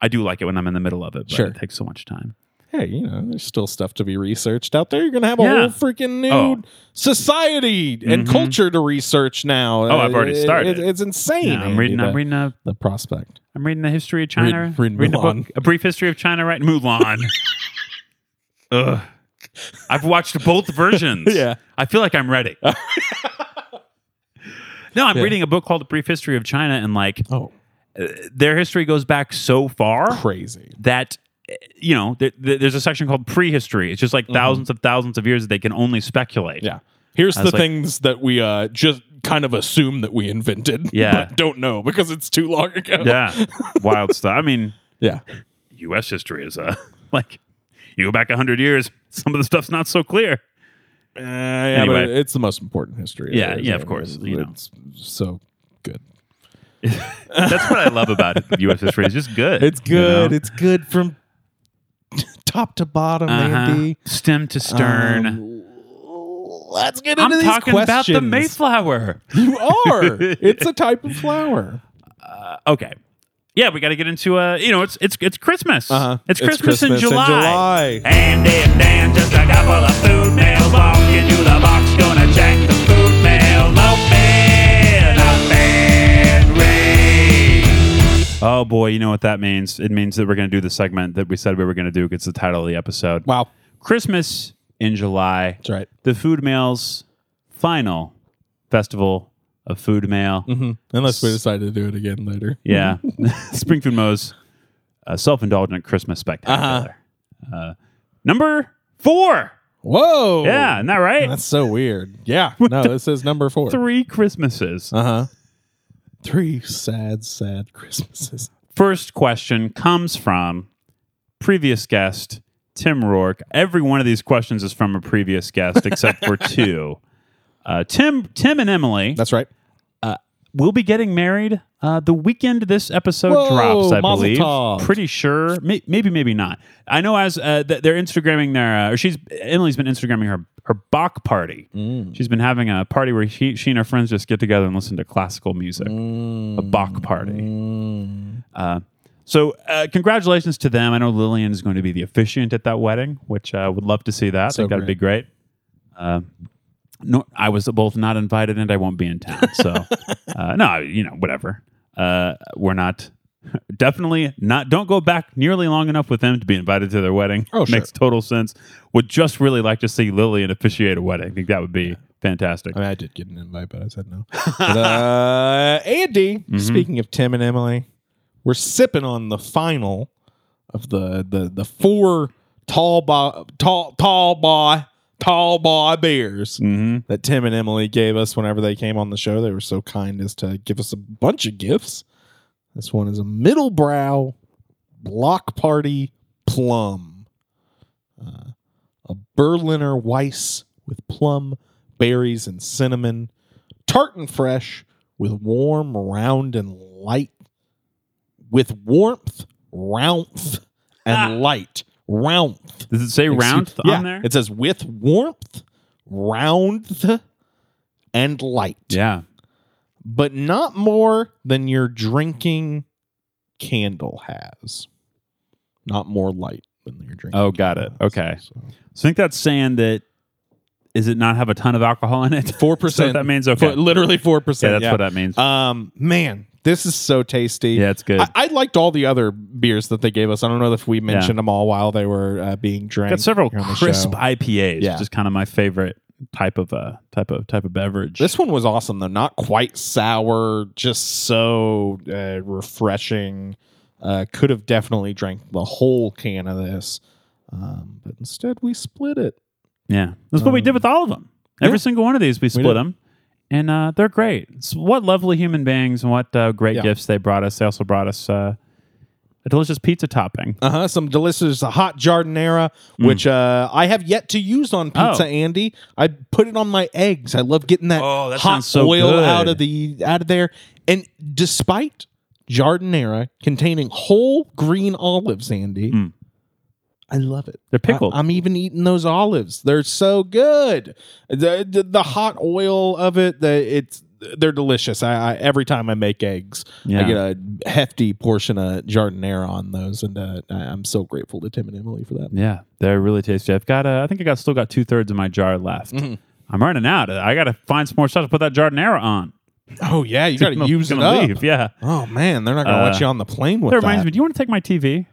I do like it when I'm in the middle of it, but Sure. it takes so much time. Hey, you know, there's still stuff to be researched out there. You're gonna have a Yeah. whole freaking new Oh. society and Mhm. culture to research now. Oh, I've already It- started. it- it's insane. Yeah, I'm Andy, reading. the, I'm reading a. the prospect. I'm reading the history of China. Read- read reading a Mulan. book, a brief history of China. Right, Mulan. [LAUGHS] Ugh. I've watched both [LAUGHS] versions. Yeah. I feel like I'm ready. [LAUGHS] no, I'm Yeah. reading a book called A Brief History of China, and like Oh, their history goes back so far crazy. that you know th- th- there's a section called prehistory. It's just like thousands of thousands of years that they can only speculate. Mm-hmm. Yeah. Here's the like- things that we uh, just kind of assume that we invented. [LAUGHS] Yeah. But don't know because it's too long ago. Yeah, wild stuff. I mean, [LAUGHS] Yeah. U.S. history is uh [LAUGHS] like you go back hundred years, some of the stuff's not so clear. Uh, yeah, Anyway. but it's the most important history. Yeah, yeah, of course, It's, you know. it's so good. That's what I love about it. U.S. history is just good. It's you know? good. It's good from [LAUGHS] top to bottom, Uh-huh. Andy. stem to stern. Um, let's get into I'm these talking about the. Mayflower. [LAUGHS] You are. [LAUGHS] it's a type of flower. Okay. Yeah, we got to get into uh, you know, it's it's it's Christmas. Uh-huh. It's, It's Christmas, in Christmas in July. July. Andy and Dan, just a couple of food mails. Walk into the box, gonna Oh boy, you know what that means? It means that we're gonna do the segment that we said we were gonna do. It's the title of the episode. Wow. Christmas in July. That's right. The Food Mail's final festival of food mail. hmm Unless we decide to do it again later. Yeah. [LAUGHS] Spring Food Mo's uh, self indulgent Christmas spectacular. uh number four. Whoa. Yeah, isn't that right? That's so weird. Yeah. [LAUGHS] No, this is number four. Three Christmases. Uh huh. Three sad, sad [LAUGHS] Christmases. First question comes from previous guest, Tim Rourke. Every one of these questions is from a previous guest except for [LAUGHS] two. Uh, Tim, Tim and Emily That's right. Will be getting married uh, the weekend this episode Whoa, drops. I believe. tov. Pretty sure. May- maybe, maybe not. I know as uh, th- they're Instagramming their, uh, or she's Emily's been Instagramming her her Bach party. Mm. She's been having a party where she, she and her friends just get together and listen to classical music. A Bach party. Mm. Uh, so, uh, congratulations to them. I know Lillian is going to be the officiant at that wedding, which I uh, would love to see that. I So think that'd be great. No, I was both not invited and I won't be in town. So, [LAUGHS] uh, no, you know, whatever. Uh, we're not definitely not. Don't go back nearly long enough with them to be invited to their wedding. Oh, sure. makes total sense. Would just really like to see Lillian officiate a wedding. I think that would be fantastic. I, mean, I did get an invite, but I said no. but, uh, [LAUGHS] Andy, speaking of Tim and Emily, we're sipping on the final of the the the four tall boy, tall tall boy, tall boy beers Mhm. that Tim and Emily gave us whenever they came on the show. They were so kind as to give us a bunch of gifts. This one is a middle brow block party plum, uh, a Berliner Weisse with plum, berries, and cinnamon, tart and fresh with warm, round, and light, with warmth, rounth, and light. Rounth. Does it say round on yeah, there? It says with warmth, round, and light. yeah. But not more than your drinking candle has. Not more light than your drinking. Oh, got it. has. Okay. So, So I think that's saying that. Is it not have a ton of alcohol in it? [LAUGHS] Four percent. So that means okay. literally four percent. yeah, that's what that means. Um, man, this is so tasty. yeah, it's good. I, I liked all the other beers that they gave us. I don't know if we mentioned them all while they were uh, being drank. Got several here on the crisp show. IPAs, Yeah. which is kind of my favorite type of uh type of type of beverage. This one was awesome though. Not quite sour, just so uh, refreshing. Uh, could have definitely drank the whole can of this, um, but instead we split it. yeah, that's what we did with all of them. Every yeah. single one of these, we split did. them, and uh, they're great. It's what lovely human beings and what uh, great Yeah. gifts they brought us. They also brought us uh, a delicious pizza topping. Uh huh. Some delicious hot giardiniera, which uh, I have yet to use on pizza. Mm. Oh. Andy, I put it on my eggs. I love getting that, Oh, that hot sounds so oil good. out of the out of there. And despite giardiniera containing whole green olives, Andy. I love it. They're pickled. I, am even eating those olives. They're so good. The the, the hot oil of it, the it's they're delicious. I, I every time I make eggs, Yeah. I get a hefty portion of giardiniera on those, and uh, I'm so grateful to Tim and Emily for that. Yeah, they're really tasty. I've got, uh, I think I got still got two thirds of my jar left. Mm-hmm. I'm running out. I got to find some more stuff to put that giardiniera on. Oh yeah, you [LAUGHS] got to use it up. leave, Yeah. Oh man, they're not gonna let Uh, you on the plane with That reminds me. Do you want to take my TV?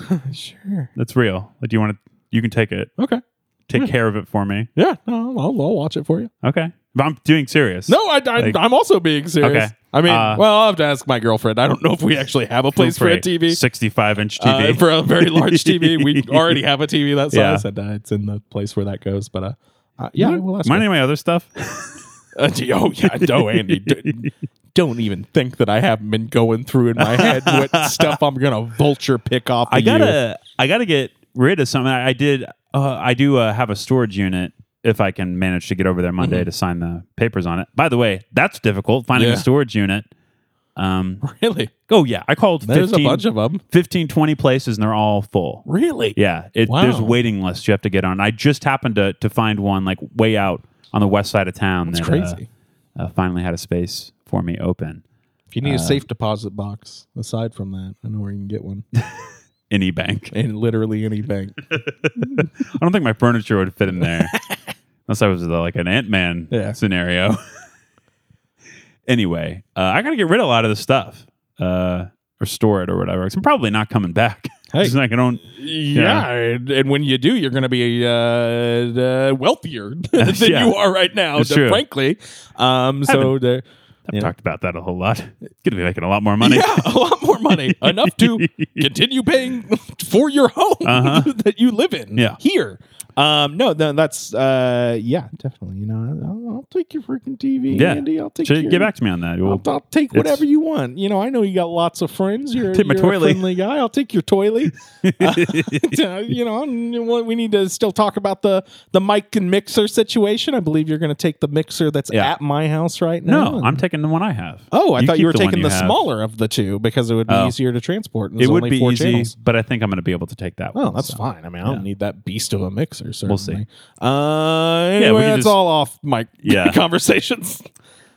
[LAUGHS] Sure. That's real. Like, do you want to? You can take it. Okay. Take care of it for me. Yeah. No, I'll, I'll watch it for you. Okay. But I'm doing serious. No, I, I, Like- I'm also being serious. Okay. I mean, Uh, well, I'll have to ask my girlfriend. I don't know if we actually have a place for a TV. 65 inch Uh, TV. for a very large TV. [LAUGHS] We already have a TV that Yeah. size, and uh, it's in the place where that goes. But uh, uh, yeah, I will ask. Mind her. any of my other stuff? [LAUGHS] Uh, [LAUGHS] oh yeah, no, Andy. d- don't even think that I haven't been going through in my head what [LAUGHS] stuff I'm gonna vulture pick off. Of I you. gotta, I gotta get rid of something. I, I did. Uh, I do uh, have a storage unit. If I can manage to get over there Monday to sign the papers on it. By the way, that's difficult finding Mm-hmm. Yeah. a storage unit. Um, [LAUGHS] really. Oh yeah, I called There's 15, a bunch of them. 15, 20 places and they're all full. Really? Yeah, it, Wow. there's waiting lists you have to get on. I just happened to to find one like way out on the west side of town. That's that, crazy. Uh, uh, finally had a space for me open. If you need a safe deposit box, aside from that, I know where you can get one [LAUGHS] Any bank. in literally any bank. [LAUGHS] I don't think my furniture would fit in there [LAUGHS] unless I was uh, like an Ant Man Yeah. scenario. anyway, uh, I got to get rid of a lot of the stuff uh, or store it or whatever. I'm probably not coming back. [LAUGHS] Hey. Just like I don't. Yeah, and, and when you do, you're going to be uh, uh, wealthier [LAUGHS] than Yeah. you are right now. It's so frankly, um, so the, I've Yeah. talked about that a whole lot. Gonna be making a lot more money. yeah, a lot more money, [LAUGHS] enough to continue paying for your home Uh-huh. that you live in. Yeah. here. Um, no, no, that's uh, yeah, definitely. You know, I'll, I'll take your freaking TV, Yeah. Andy. I'll take Should your, get back to me on that. We'll- I'll, I'll take whatever you want. You know, I know you got lots of friends. You're, Take my you're a friendly guy. I'll take your toilet. [LAUGHS] Uh, [LAUGHS] you know, we need to still talk about the the mic and mixer situation. I believe you're going to take the mixer that's Yeah. at my house right now. no, and- I'm taking the one I have. Oh, I thought you were the one taking the have. smaller of the two because it would be Oh. easier to transport. and It would only be easy, channels. but I think I'm going to be able to take that one. Oh, that's so. fine. I mean, I don't yeah. need that beast of a mixer. Certainly. We'll see. Uh, we anyway, can that's just- all off mic [LAUGHS] Yeah. [LAUGHS] conversations.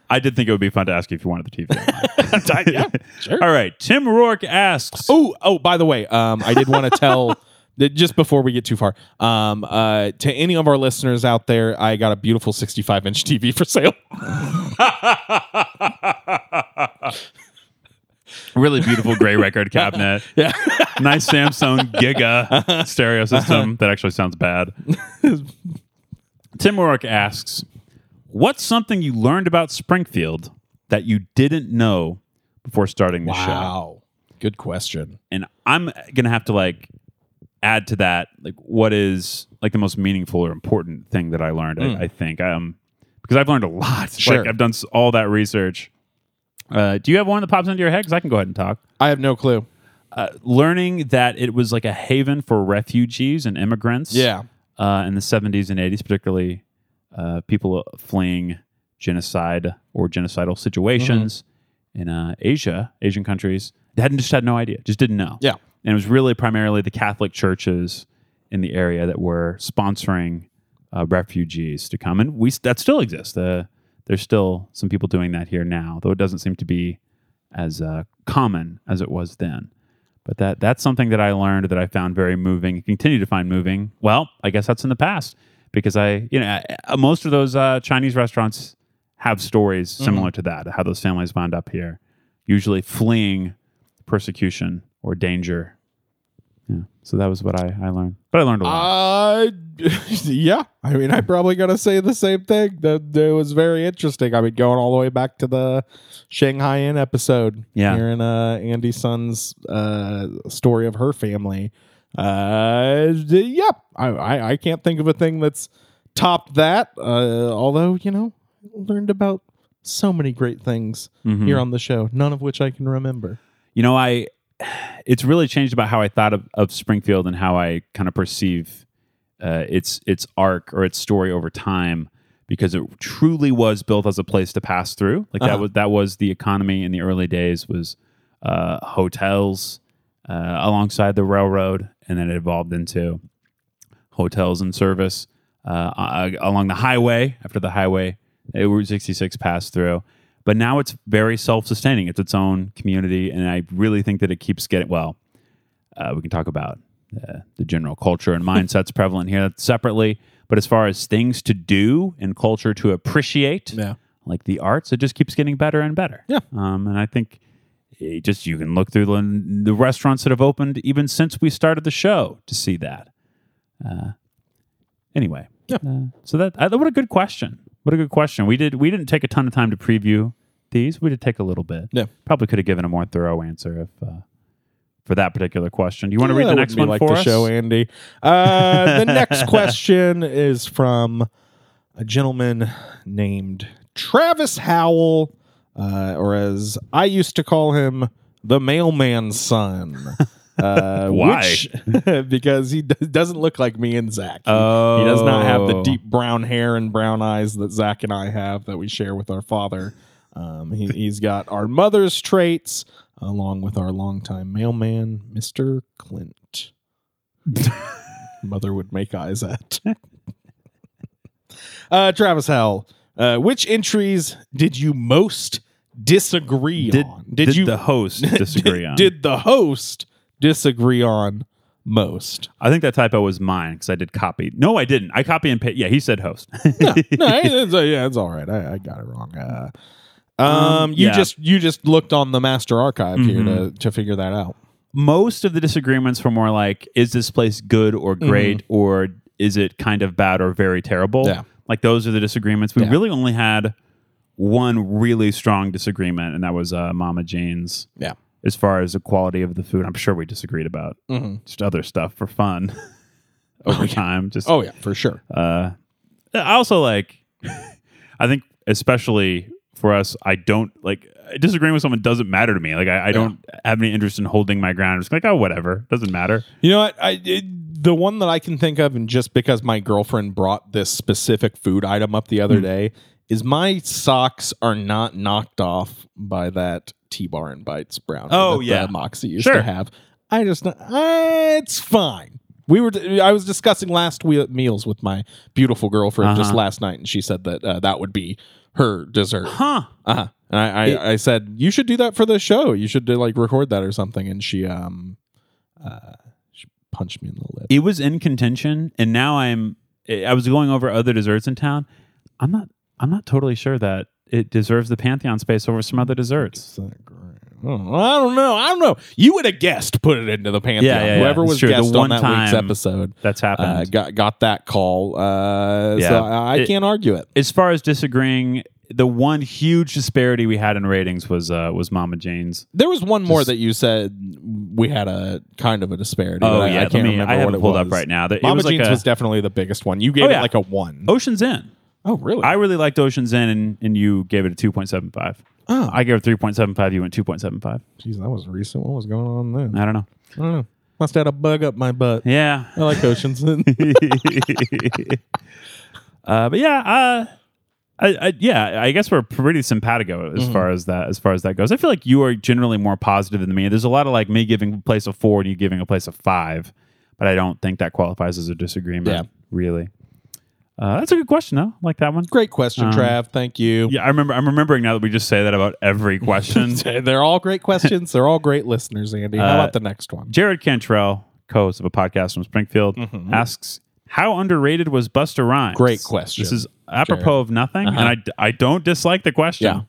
I did think it would be fun to ask you if you wanted the TV. [LAUGHS] yeah, sure. All right. Tim Rourke asks. Oh, oh, by the way, um, I did want to tell just before we get too far, um, uh, to any of our listeners out there, I got a beautiful 65 inch TV for sale. Really beautiful gray record cabinet. [LAUGHS] yeah. nice Samsung Giga stereo system that actually sounds bad. [LAUGHS] Tim Rourke asks, "What's something you learned about Springfield that you didn't know before starting the show?" Wow. Good question. And I'm gonna have to like add to that, like what is like the most meaningful or important thing that I learned. I, I think um because I've learned a lot. Sure. Like I've done s- all that research. Uh, do you have one that pops into your head? Because I can go ahead and talk I have no clue. uh, learning that it was like a haven for refugees and immigrants. Yeah. Uh, in the 70s and 80s, particularly uh, people fleeing genocide or genocidal situations Mm-hmm. in uh, Asia, Asian countries. They hadn't just had no idea, just didn't know. Yeah. And it was really primarily the Catholic churches in the area that were sponsoring uh, refugees to come, and we that still exists. Uh, there's still some people doing that here now, though it doesn't seem to be as uh, common as it was then. But that that's something that I learned that I found very moving. Continue to find moving. Well, I guess that's in the past because I, you know, I- I- most of those uh, Chinese restaurants have stories similar to that. How those families wound up here, usually fleeing persecution or danger. Yeah. So that was what I, I learned. But I learned a lot. Uh, [LAUGHS] yeah. I mean, I probably gotta say the same thing. That it was very interesting. I mean, going all the way back to the Shanghai Inn episode. Yeah. hearing uh, Andy Sun's uh, story of her family. Uh, yeah. I, I I can't think of a thing that's topped that. Uh, although you know, learned about so many great things Mhm. here on the show, none of which I can remember. You know, I [SIGHS] it's really changed about how I thought of, of Springfield and how I kind of perceive uh, its its arc or its story over time because it truly was built as a place to pass through. Like Uh-huh. that was that was the economy in the early days was uh, hotels uh, alongside the railroad, and then it evolved into hotels and service uh, along the highway after the highway uh, Route 66 passed through. But now it's very self-sustaining. It's its own community, and I really think that it keeps getting well. Uh, we can talk about uh, the general culture and mindsets [LAUGHS] prevalent here separately. But as far as things to do and culture to appreciate, Yeah. like the arts, it just keeps getting better and better. Yeah. Um, and I think it just you can look through the, the restaurants that have opened even since we started the show to see that. Uh, anyway, Yeah. uh, so that uh, what a good question. What a good question. We did we didn't take a ton of time to preview these. We did take a little bit. Yeah. Probably could have given a more thorough answer if uh, for that particular question. Do you want to Yeah, read the next one like for the us? show, Andy. Uh, the [LAUGHS] next question is from a gentleman named Travis Howell, uh, or as I used to call him, the mailman's son. [LAUGHS] Uh, Why? Which, [LAUGHS] because he d- doesn't look like me and Zach. He, Oh, he does not have the deep brown hair and brown eyes that Zach and I have that we share with our father. Um, he, he's got our mother's traits along with our longtime mailman, Mr. Clint. [LAUGHS] Mother would make eyes at. [LAUGHS] uh, Travis Howell, uh, which entries did you most disagree Did, on? did, you the host [LAUGHS] disagree did, on? Did the host disagree on most? I think that typo was mine because I did copy. No, I didn't. I copy and paste. Yeah, he said host. no, it's, uh, yeah, it's all right. I, I got it wrong. Uh, um, you yeah. just you just looked on the master archive here Mm-hmm. to to figure that out. Most of the disagreements were more like, is this place good or great, or is it kind of bad or very terrible? Mm-hmm. Yeah. Like those are the disagreements. We Yeah. really only had one really strong disagreement, and that was uh, Mama Jane's. Yeah. As far as the quality of the food, I'm sure we disagreed about Mhm. just other stuff for fun [LAUGHS] over time. Just Oh yeah, for sure. uh, I also like. [LAUGHS] I think especially for us, I don't like disagreeing with someone doesn't matter to me. Like I, I don't have any interest in holding my ground. I'm just like, oh, whatever, doesn't matter. You know what? I it, the one that I can think of, and just because my girlfriend brought this specific food item up the other day, is my socks are not knocked off by that T Bar and Bites brown. Oh, that, yeah. Moxie used Sure. to have. I just, uh, it's fine. We were. I was discussing last we- meals with my beautiful girlfriend just Uh-huh. last night, and she said that uh, that would be her dessert. Huh? Uh-huh. And I, I, I said, you should do that for the show. You should do, like record that or something. And she um uh she punched me in the lip. it was in contention, and now I'm. I was going over other desserts in town. I'm not. I'm not totally sure that it deserves the pantheon space over some other desserts. Oh, I don't know. I don't know. You would have guessed put it into the pantheon. Yeah, yeah, yeah. Whoever was. The guest one on that week's time episode That's happened. uh, got got that call. Uh, Yeah. So I, I It- can't argue it. as far as disagreeing, the one huge disparity we had in ratings was uh, was Mama Jane's. There was one more that you said we had a kind of a disparity. Oh but I- yeah, I can't me- remember I what it pulled was. up right now. It Mama was like a- was definitely the biggest one. You gave Oh, it like a one. Ocean Zen. Oh, really? I really liked Ocean Zen, and, and you gave it a two point seven five. Oh, I gave it three point seven five. You went two point seven five. jeez, that was recent. What was going on then? I don't know. I don't know. Must have had a bug up my butt. Yeah, I like Ocean's. [LAUGHS] [LAUGHS] Uh, but yeah, uh, I, I, yeah, I guess we're pretty simpatico as Mm-hmm. far as that as far as that goes. I feel like you are generally more positive than me. There's a lot of like me giving a place a four and you giving a place a five, but I don't think that qualifies as a disagreement. Yeah. really. Uh, that's a good question, though. I like that one. Great question, Um, Trav. Thank you. Yeah, I remember. I'm remembering now that we just say that about every [LAUGHS] question. They're all great questions. They're all great listeners, Andy. How Uh, about the next one? Jared Cantrell, co-host of a podcast from Springfield, asks, "How underrated was Busta Rhymes?" Mm-hmm. Great question, This is apropos of nothing, Uh-huh. and I, I don't dislike the question. Yeah.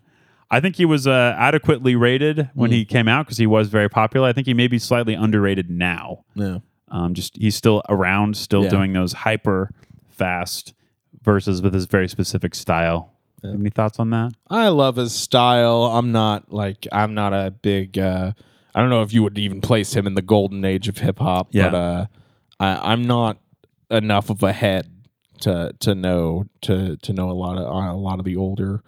I think he was uh, adequately rated when Mm. he came out because he was very popular. I think he may be slightly underrated now. Yeah. Um, just he's still around, still Yeah. doing those hyper fast versus with his very specific style. Any thoughts on that? I love his style. I'm not like I'm not a big. uh I don't know if you would even place him in the golden age of hip hop. Yeah. But uh, I, I'm not enough of a head to to know to to know a lot of a lot of the older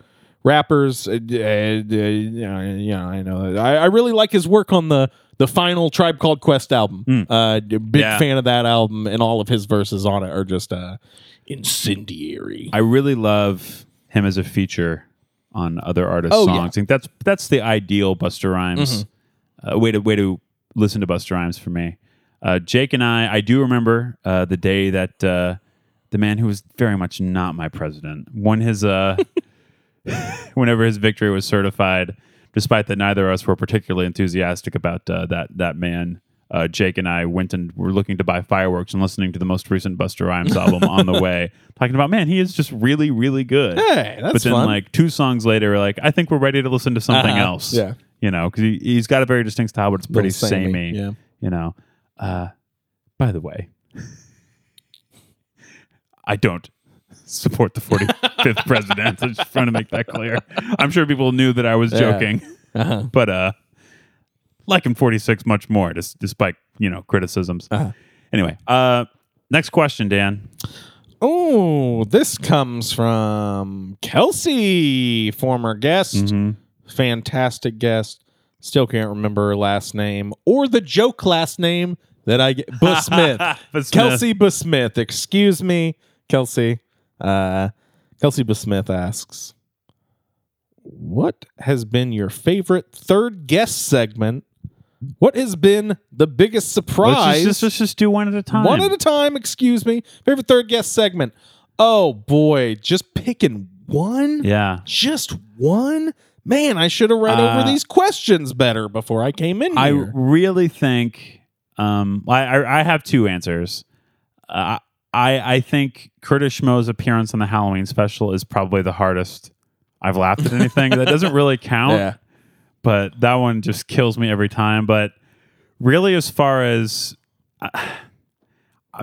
rappers. Uh, uh, yeah, yeah, I know. I, I really like his work on the the final Tribe Called Quest album. Uh, big Yeah. fan of that album, and all of his verses on it are just uh, incendiary. I really love him as a feature on other artists' Oh, songs. yeah. I think that's that's the ideal Busta Rhymes uh, way to way to listen to Busta Rhymes for me. Uh, Jake and I, I do remember uh, the day that uh, the man who was very much not my president won his uh, [LAUGHS] whenever his victory was certified. Despite that, neither of us were particularly enthusiastic about uh, that that man. Uh, Jake and I went and were looking to buy fireworks and listening to the most recent Busta Rhymes [LAUGHS] album on the way, talking about man, he is just really, really good. Hey, that's but then, fun. like two songs later, we're like, I think we're ready to listen to something Uh-huh. else. Yeah. you know, because he, he's got a very distinct style, but it's pretty Little samey, samey. yeah. you know. Uh, by the way, [LAUGHS] I don't support the 45th [LAUGHS] president. I'm just trying to make that clear. I'm sure people knew that I was Yeah. joking, Uh-huh. but uh, like him 46 much more, dis- despite you know criticisms. Uh-huh. Anyway, uh, next question, Dan. Oh, this comes from Kelsey, former guest, Mm-hmm. fantastic guest. Still can't remember her last name or the joke last name that I get. Bush [LAUGHS] Smith. But Smith- Kelsey Bush Smith. Excuse me, Kelsey. Uh, Kelsey Smith asks, "What has been your favorite third guest segment? What has been the biggest surprise?" Let's just, let's just do one at a time. One at a time, excuse me. Favorite third guest segment. Oh boy, just picking one? Yeah. Just one? Man, I should have read Uh, over these questions better before I came in I here. really think um, I, I I have two answers. Uh, I I think Curtis Schmo's appearance on the Halloween special is probably the hardest I've laughed at anything. that doesn't really [LAUGHS] count, yeah. but that one just kills me every time. But really, as far as uh,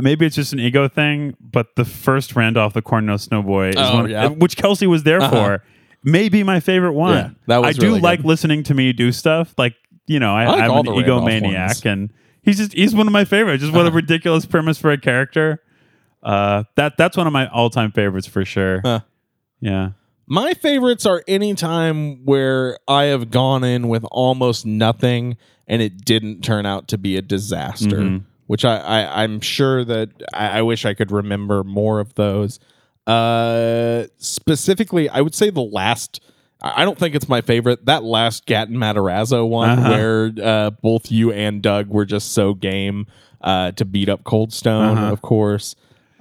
maybe it's just an ego thing, but the first Randolph the Corn No Snowboy is Oh, one, yeah. which Kelsey was there Uh-huh. for. Maybe my favorite one. Yeah, that was I do really like listening to me do stuff. Like you know, I, I like I'm an egomaniac, and he's just he's one of my favorites. Just what a [LAUGHS] ridiculous premise for a character. Uh, that that's one of my all time favorites for sure. Huh. Yeah. My favorites are any time where I have gone in with almost nothing and it didn't turn out to be a disaster. Mhm. Which I, I I'm sure that I, I wish I could remember more of those. Uh, specifically, I would say the last. I I don't think it's my favorite. That last Gaten Matarazzo one, Uh-huh. where uh, both you and Doug were just so game uh, to beat up Cold Stone, Uh-huh. of course.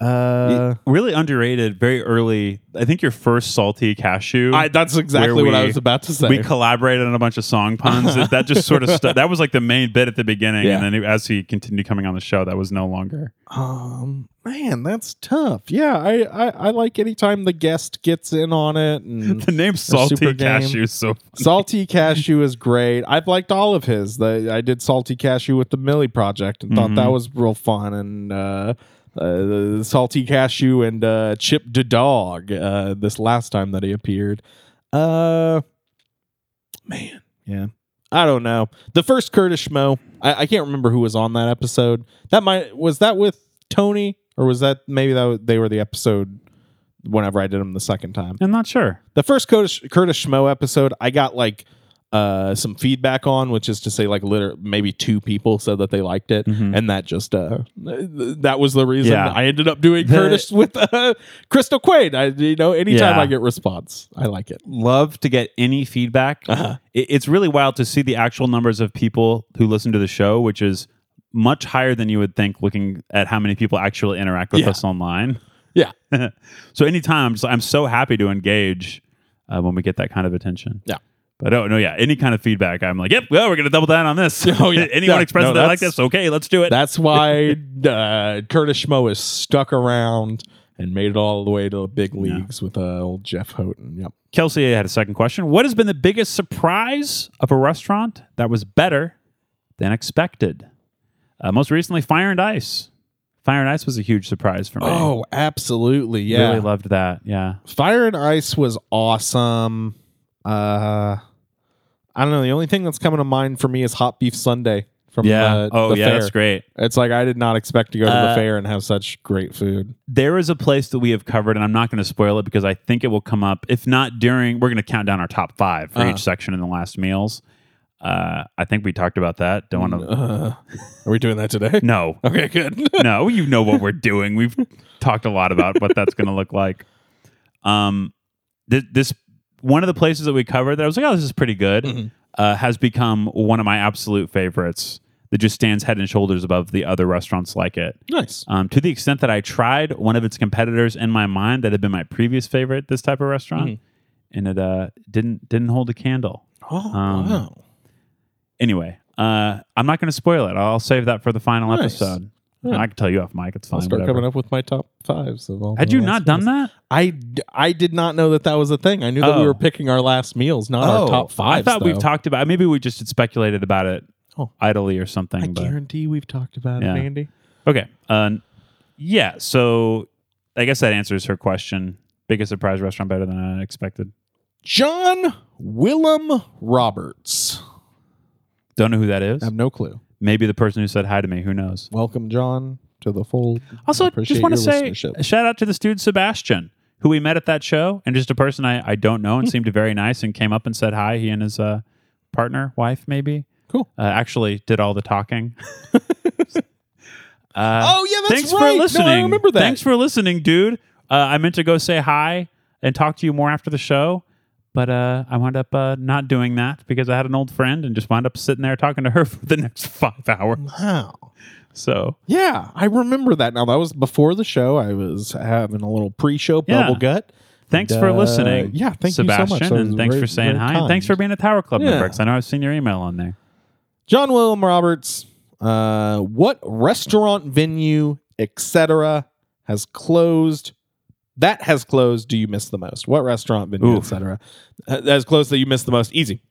Uh, really underrated. Very early. I think your first salty cashew. I, that's exactly what I was about to say. we collaborated on a bunch of song puns. That- that just sort of [LAUGHS] stu- that was like the main bit at the beginning, Yeah. and then as he continued coming on the show, that was no longer. um, man, that's tough. Yeah, I, I, I like anytime the guest gets in on it. And [LAUGHS] The name Salty. Cashew is so. Salty Cashew is great. I've liked all of his. The, I did Salty Cashew with the Millie Project and thought Mhm. that was real fun. And uh, uh, Salty Cashew and uh, Chip the Dog uh, this last time that he appeared. Uh, man, yeah. I don't know. The first Curtis Schmo, I, I can't remember who was on that episode. That might was that with Tony or was that maybe that was, they were the episode whenever I did them the second time. I'm not sure. The first Curtis, Curtis Schmo episode, I got like uh, some feedback on, which is to say, like, liter- maybe two people said that they liked it, Mhm. and that just uh, th- that was the reason Yeah. I ended up doing The- Curtis with uh, Crystal Quaid. I, you know, anytime Yeah. I get response, I like it. Love to get any feedback. Uh-huh. It- it's really wild to see the actual numbers of people who listen to the show, which is much higher than you would think looking at how many people actually interact with Yeah. us online. Yeah, [LAUGHS] so anytime I'm, just, I'm so happy to engage uh, when we get that kind of attention. Yeah. But oh no, yeah, any kind of feedback, I'm like, yep, well, we're gonna double down on this. [LAUGHS] Oh, yeah. [LAUGHS] Anyone Yeah. expresses No, that like this? Okay, let's do it. that's why [LAUGHS] uh, Curtis Schmo is stuck around and made it all the way to the big leagues with uh, old Jeff Houghton. Yep. Kelsey had a second question. What has been the biggest surprise of a restaurant that was better than expected? Uh, most recently, Fire and Ice. Fire and Ice was a huge surprise for me. Oh, absolutely. Yeah. really loved that. Yeah, Fire and Ice was awesome. Uh, I don't know. The only thing that's coming to mind for me is hot beef Sunday from yeah. the, oh, the yeah, fair. that's great. It's like I did not expect to go to the Uh, fair and have such great food. There is a place that we have covered, and I'm not going to spoil it because I think it will come up. If not during, we're going to count down our top five for Uh-huh. each section in the last meals. Uh, I think we talked about that. Don't want to. Uh, are we doing that today? No, [LAUGHS] Okay, good. [LAUGHS] no, you know what we're doing. We've talked a lot about what that's going to look like. Um, th- this one of the places that we covered that I was like, oh, this is pretty good, Mhm. uh, has become one of my absolute favorites. That just stands head and shoulders above the other restaurants like it. nice. Um, to the extent that I tried one of its competitors in my mind that had been my previous favorite, this type of restaurant, Mhm. and it uh, didn't didn't hold a candle. Oh, um, wow. Anyway, uh, I'm not going to spoil it. I'll save that for the final Nice. episode. Yeah. I can tell you off mic. It's fine. I'll start whatever. coming up with my top fives of all. Had you not done meals. that? I did not know that that was a thing. I knew that we Oh. were picking our last meals, not our top five. I thought we've talked about. Maybe we just had speculated about it Oh. idly or something. I but guarantee we've talked about Yeah. it, Andy. okay, uh, yeah. So I guess that answers her question. Biggest surprise restaurant better than I expected. John Willem Roberts. Don't know who that is. I have no clue. Maybe the person who said hi to me. Who knows? Welcome, John, to the fold. Also, Appreciate just want to say a shout out to this dude Sebastian, who we met at that show, and just a person I, I don't know and [LAUGHS] seemed very nice and came up and said hi. He and his uh, partner, wife, maybe, Cool. uh, actually did all the talking. [LAUGHS] uh, Oh, yeah, that's thanks right. for No, I remember that. Thanks for listening, dude. Uh, I meant to go say hi and talk to you more after the show, but uh, I wound up uh, not doing that because I had an old friend and just wound up sitting there talking to her [LAUGHS] for the next five hours. Wow. So Yeah, I remember that now. That was before the show. I was having a little pre-show Yeah. bubble gut. Thanks And, for uh, listening. yeah, thank you so much. Sebastian, and thanks very- for saying hi. And thanks for being a Tower Club Yeah. member I know I've seen your email on there. John William Roberts. Uh, what restaurant, venue, etc., has closed? That has closed. Do you miss the most? What restaurant, venue, etc., that has closed that you miss the most? Easy.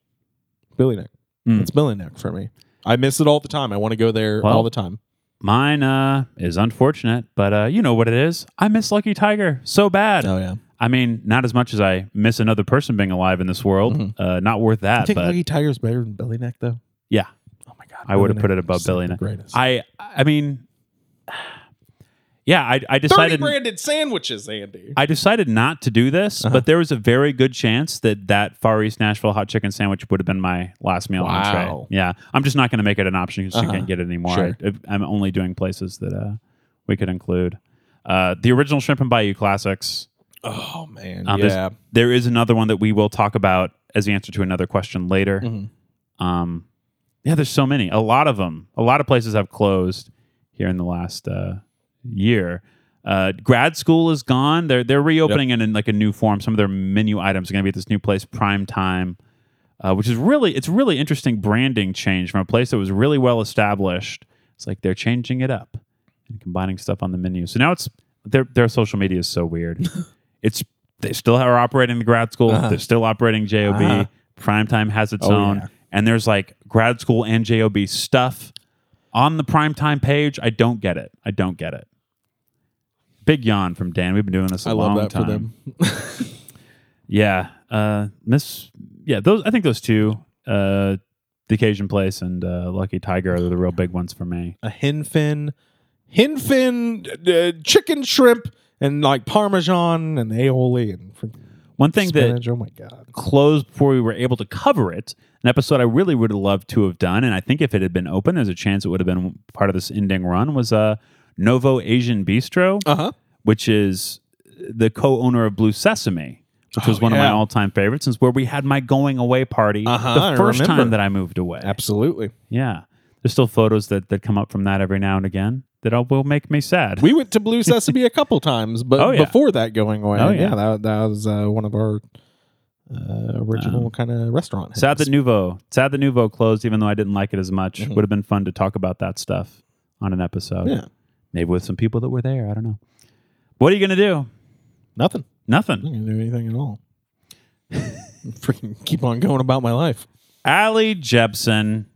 Billy Neck. Mm. It's Billy Neck for me. I miss it all the time. I want to go there Well, all the time. Mine uh, is unfortunate, but uh, you know what it is. I miss Lucky Tiger so bad. Oh yeah. I mean, not as much as I miss another person being alive in this world. Mhm. Uh, not worth that. I that, think but Lucky Tiger's better than Billy Neck though. yeah, Oh my god. I would have put it above Billy Neck. Greatest. I I mean, yeah, I, I Thirty decided branded sandwiches, Andy. I decided not to do this, Uh-huh. but there was a very good chance that that Far East Nashville hot chicken sandwich would have been my last meal Wow. entree. Yeah, I'm just not going to make it an option because you Uh-huh. can't get it anymore. Sure. I, am only doing places that uh, we could include. Uh, the original Shrimp and Bayou classics. oh man. Um, there's- yeah. There is another one that we will talk about as the answer to another question later. Mhm. Um, yeah, there's so many. A lot of them. A lot of places have closed here in the last uh, year. Uh, grad school is gone. They're they're reopening it in like a new form. Some of their menu items are going to be at this new place, Prime Time, uh, which is really it's really interesting branding change from a place that was really well established. It's like they're changing it up and combining stuff on the menu. So now it's their their social media is so weird. [LAUGHS] it's they still are operating the grad school. They're still operating JOB. Uh-huh. Primetime has its Oh, own, yeah. and there's like grad school and JOB stuff on the primetime page. I don't get it. I don't get it. Big yawn from Dan. We've been doing this a I long love that time. for them. [LAUGHS] Yeah, uh, Miss. Yeah, those. I think those two, uh, the Occasion Place and uh, Lucky Tiger, are the real big ones for me. A hen fin, hen fin, uh, chicken shrimp, and like parmesan and aioli and One thing that oh my god! closed before we were able to cover it. An episode I really would have loved to have done, and I think if it had been open, there's a chance it would have been part of this ending run. Was uh, Novo Asian Bistro, Uh huh. which is the co-owner of Blue Sesame, which was Oh, one of my all-time favorites. Since where we had my going away party Uh-huh, the first time that I moved away. Absolutely. Yeah, there's still photos that that come up from that every now and again that will make me sad. We went to Blue [LAUGHS] Sesame a couple times, but Oh, yeah. before that going away, Oh, yeah. yeah, that, that was uh, one of our uh, original kind of restaurant. Sad that Nouveau, sad that Nouveau closed, even though I didn't like it as much. Mhm. Would have been fun to talk about that stuff on an episode. yeah, Maybe with some people that were there. I don't know. What are you gonna do? nothing. Nothing. I'm not gonna do anything at all. [LAUGHS] Freaking keep on going about my life. Allie Jepson.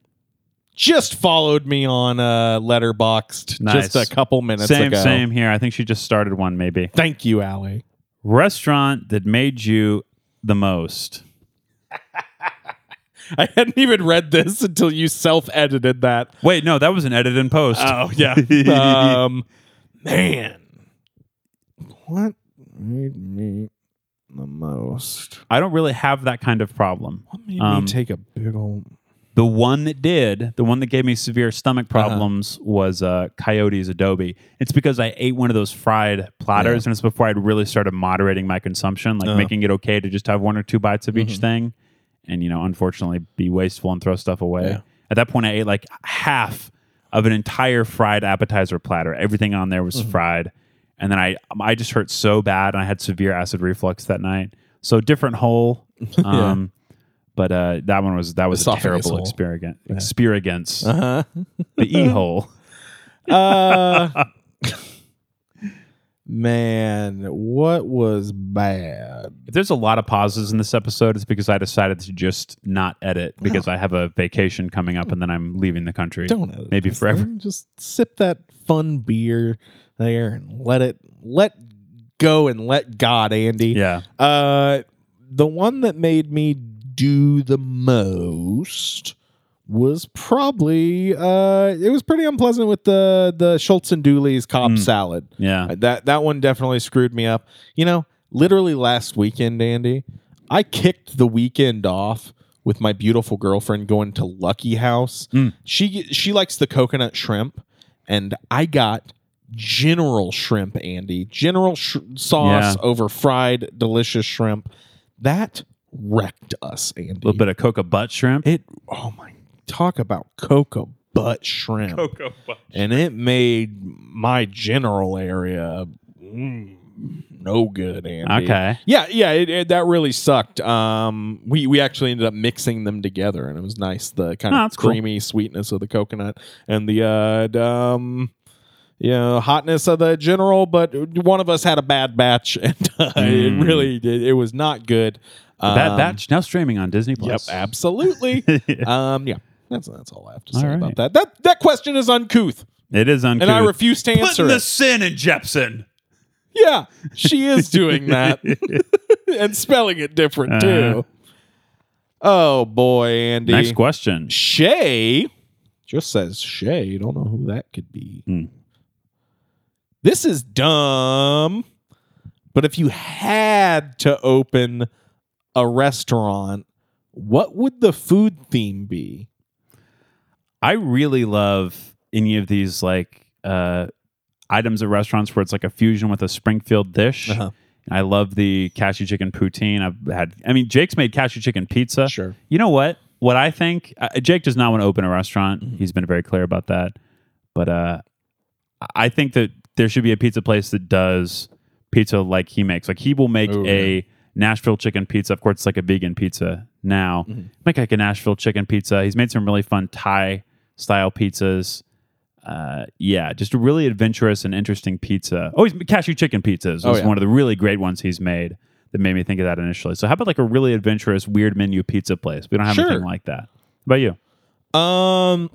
Just followed me on uh, Letterboxd Nice. just a couple minutes Same, ago. same here. I think she just started one. Maybe Thank you, Allie. restaurant that made you the most. [LAUGHS] I hadn't even read this until you self-edited that. Wait, no, that was an edit in post. Oh yeah. [LAUGHS] um, man, what made me the most? I don't really have that kind of problem. What made Um, me take a big old? The one that did, the one that gave me severe stomach Uh-huh. problems was uh, Coyote's Adobe. It's because I ate one of those fried platters, and it's before I'd really started moderating my consumption, like Uh-huh. making it okay to just have one or two bites of each Mhm. thing, and you know, unfortunately, be wasteful and throw stuff away. Yeah. At that point, I ate like half of an entire fried appetizer platter. Everything on there was Mm-hmm. fried, and then I I just hurt so bad, and I had severe acid reflux that night. So different hole. [LAUGHS] Um, But uh, that one was that was a terrible experience. Experience Uh the e hole. [LAUGHS] Uh, man, what was bad? If there's a lot of pauses in this episode, it's because I decided to just not edit because I have a vacation coming up and then I'm leaving the country. Don't edit Maybe forever. thing. Just sip that fun beer there and let it let go and let God, Andy. Yeah. Uh, the one that made me do the most was probably uh, it was pretty unpleasant with the the Schultz and Dooley's Cobb Mm. salad. Yeah. Uh, That that one definitely screwed me up. You know, literally last weekend, Andy, I kicked the weekend off with my beautiful girlfriend going to Lucky House. Mm. She she likes the coconut shrimp, and I got General shrimp, Andy. General sh- sauce Yeah. over fried delicious shrimp. That wrecked us, Andy. A little bit of coca butt shrimp. It. Oh my! Talk about cocoa butt shrimp Coca butt. and it made my general area mm, no good. Andy. Okay. Yeah, yeah, it, it- that really sucked. Um, we we actually ended up mixing them together, and it was nice. The kind Oh, of that's cool. creamy sweetness of the coconut and the uh, um, you know, hotness of the general. But one of us had a bad batch, [LAUGHS] and uh, it Mm. really did. It was not good. Bad Um, Batch now streaming on Disney Plus. Yep, Plus. absolutely. [LAUGHS] um, yeah, that's that's all I have to say All right. about that. That that question is uncouth, It is uncouth. and I refuse to answer Putting the it. sin in Jepson. Yeah, she is doing [LAUGHS] that [LAUGHS] and spelling it different Uh-huh. too. Oh boy, Andy. Next question. Shay just says Shay. Don't know who that could be. Hmm. This is dumb. But if you had to open a restaurant, what would the food theme be? I really love any of these like uh, items at restaurants where it's like a fusion with a Springfield dish. Uh-huh. I love the cashew chicken poutine. I've had. I mean, Jake's made cashew chicken pizza. Sure. You know what? What I think, uh, Jake does not want to open a restaurant. Mm-hmm. He's been very clear about that. But uh, I think that there should be a pizza place that does pizza like he makes. Like he will make Ooh, a Nashville chicken pizza. Of course, it's like a vegan pizza now. Mm-hmm. Make like a Nashville chicken pizza. He's made some really fun Thai style pizzas. Uh, yeah, just a really adventurous and interesting pizza. Oh, he's cashew chicken pizzas. Oh, is yeah. one of the really great ones he's made that made me think of that initially. So how about like a really adventurous, weird menu pizza place? We don't have Sure. anything like that. How about you? Um,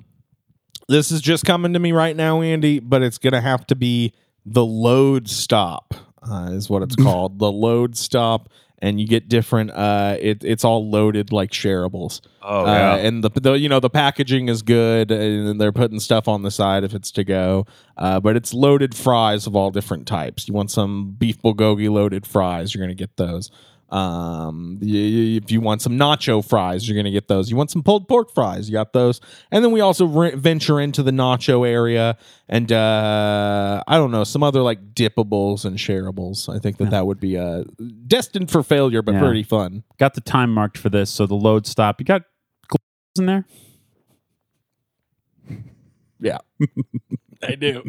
this is just coming to me right now, Andy, but it's gonna have to be the load stop, uh, is what it's [LAUGHS] called. the load stop, and you get different. Uh, it, it's all loaded like shareables. Oh, uh, and the, the you know the packaging is good, and they're putting stuff on the side if it's to go. Uh, but it's loaded fries of all different types. You want some beef bulgogi loaded fries, you're gonna get those. Um, if you want some nacho fries, you're gonna get those. You want some pulled pork fries, you got those. And then we also re- venture into the nacho area, and uh, I don't know some other like dippables and shareables. I think that that would be uh, destined for failure, but Yeah. pretty fun. Got the time marked for this, so the load stop. You got in there? Yeah, [LAUGHS] I do.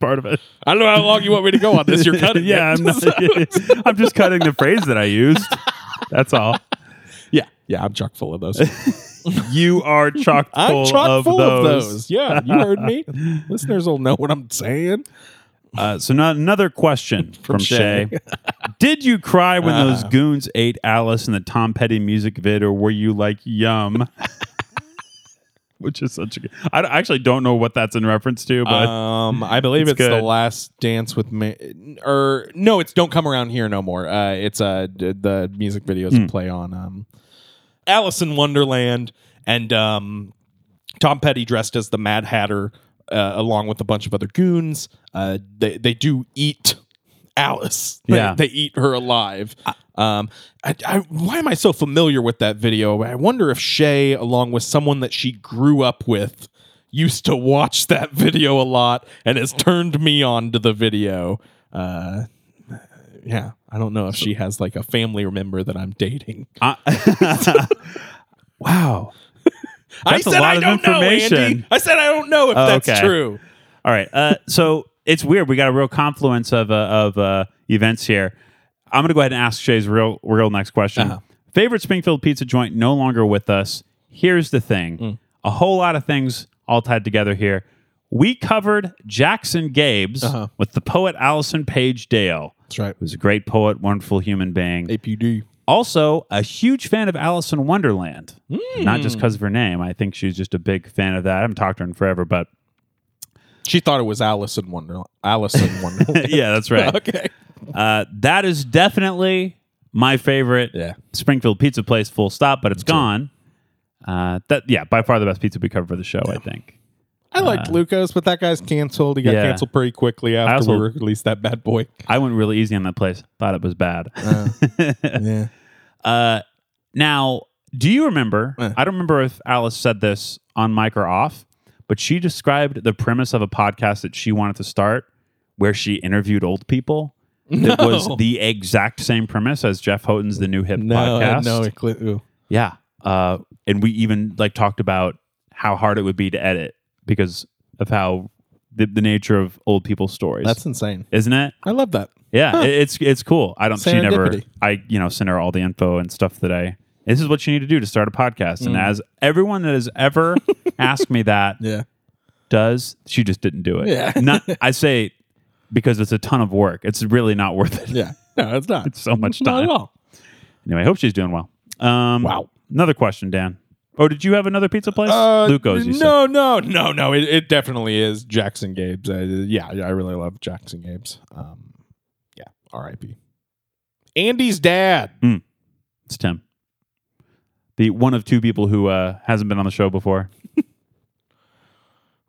Part of it. I don't know how long you want me to go on this. You're [LAUGHS] cutting. yeah. I'm, not, [LAUGHS] I'm just cutting the phrase that I used. That's all. yeah, yeah. I'm chock full of those. [LAUGHS] You are chock I'm full, chock of, full those. of those. Yeah, you heard me. Listeners will know what I'm saying. Uh, so now another question from, Shay. Shay. Did you cry when those Ah. goons ate Alice in the Tom Petty music vid, or were you like, yum? Which is such a good. I I actually don't know what that's in reference to, but um, I [LAUGHS] believe it's it's, the last dance with me, or no, it's don't come around here no more. Uh, it's uh the music videos that play on um, Alice in Wonderland, and um, Tom Petty dressed as the Mad Hatter, uh, along with a bunch of other goons. Uh, they they do eat Alice. They- [LAUGHS] Yeah. they, eat her alive. Um, I, I, why am I so familiar with that video? I wonder if Shay, along with someone that she grew up with, used to watch that [LAUGHS] video a lot and has turned me on to the video. Uh, yeah, I don't know if she has like a family member that I'm dating. I- [LAUGHS] wow. I That's a said lot I of don't know. Andy. I said I don't know if Oh, that's okay. true. All right. Uh, so it's weird. We got a real confluence of uh, of uh, events here. I'm going to go ahead and ask Shay's real real next question. Uh-huh. Favorite Springfield pizza joint no longer with us. Here's the thing: Mm. a whole lot of things all tied together here. We covered Jackson Gabes Uh-huh. with the poet Allison Page Dale. That's right. Who's a great poet, wonderful human being. APD. Also, a huge fan of Alice in Wonderland. Not just because of her name. I think she's just a big fan of that. I haven't talked to her in forever, but She thought it was Alice in Wonderland. Alice in [LAUGHS] Wonderland. yeah, that's right. [LAUGHS] okay. Uh, that is definitely my favorite Yeah. Springfield pizza place. Full stop. But it's gone. Uh, that yeah, by far the best pizza we covered for the show. I think. I liked Lucas, but that guy's canceled. He got Yeah. canceled pretty quickly after also- we released that bad boy. I went really easy on that place. Thought it was bad. [LAUGHS] Yeah. [LAUGHS] Uh, now, do you remember? Eh. I don't remember if Alice said this on mic or off, but she described the premise of a podcast that she wanted to start, where she interviewed old people. It was the exact same premise as Jeff Houghton's The New Hip No, podcast. no, cli- Yeah. Uh, and we even like talked about how hard it would be to edit because of how the, the nature of old people's stories. that's insane. isn't it? I love that. Yeah, Huh. it- it's it's cool. I don't. She never. I you know send her all the info and stuff that I. This is what you need to do to start a podcast. Mm. And as everyone that has ever [LAUGHS] asked me that Yeah. does, she just didn't do it. Yeah. Not. I say because it's a ton of work. It's really not worth it. Yeah. No, it's not. [LAUGHS] It's so much Not time. at all. Anyway, I hope she's doing well. Um, Wow. Another question, Dan. Oh, did you have another pizza place? Uh, Luco's. You said. no, no, no, no. It, it definitely is Jackson Gabe's. Uh, yeah, I really love Jackson Gabe's. Um, yeah, R.I.P. Andy's dad. It's Tim. The one of two people who uh, hasn't been on the show before. [LAUGHS]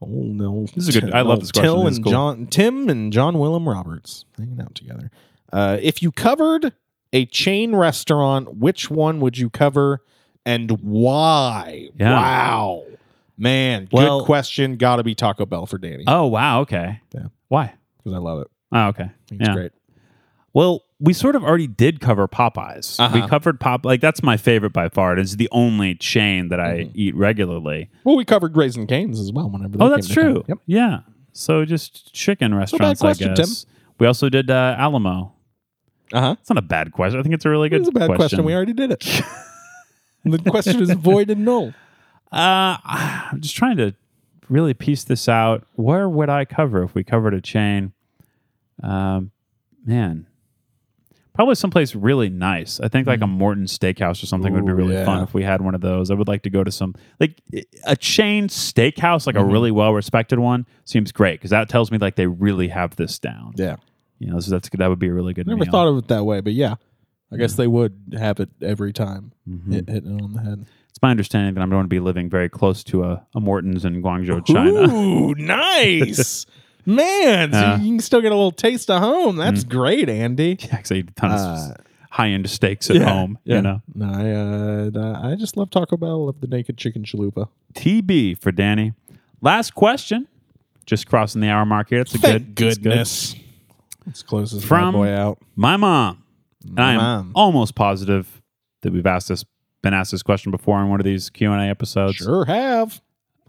Oh no, This is a good- I love this question. Till This is and cool. John, Tim and John Willem Roberts hanging out together. Uh, if you covered a chain restaurant, which one would you cover and why? Yeah. Wow, man, Well- good question. Got to be Taco Bell for Danny Oh wow. Okay. Yeah. Why? because I love it. Oh okay. I think it's Yeah. great. Well, we sort of already did cover Popeyes. We Uh-huh. covered Pop like that's my favorite by far. It's the only chain that I Mm-hmm. eat regularly. Well, we covered Raising Cane's as well. Whenever they Oh, that's to true. Yep. Yeah. So just chicken restaurants, question, I guess. We also did uh, Alamo. Uh huh. It's not a bad question. I think it's a really good question. It's a bad question. We already did it. [LAUGHS] the question is void and null. Uh, I'm just trying to really piece this out. Where would I cover if we covered a chain? Um, man, probably someplace really nice. I think like a Morton Steakhouse or something would be really yeah. fun if we had one of those. I would like to go to some like a chain steakhouse, like a really well respected one. Seems great because that tells me like they really have this down. Yeah. You know, so that's that would be a really good. Never meal. thought of it that way, but yeah. I guess they would have it every time, Mm-hmm. hit, hitting it on the head. It's my understanding that I'm going to be living very close to a, a Morton's in Guangzhou, China. Ooh, [LAUGHS] nice. Man, so Yeah. you can still get a little taste of home. That's great, Andy. [LAUGHS] Yeah, 'cause I eat a ton of Uh, high end steaks at home. You know, No, I, uh, I just love Taco Bell. Love the naked chicken chalupa. TB for Danny. Last question. Just crossing the hour mark here. That's a good. that's good. goodness. Let's close this From- bad boy out. My mom. And I am mom. almost positive that we've asked this, been asked this question before in one of these Q and A episodes. Sure have.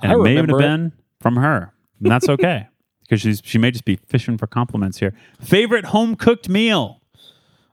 and I it may even have remember it. been from her, and that's okay [LAUGHS] because she's she may just be fishing for compliments here. Favorite home cooked meal.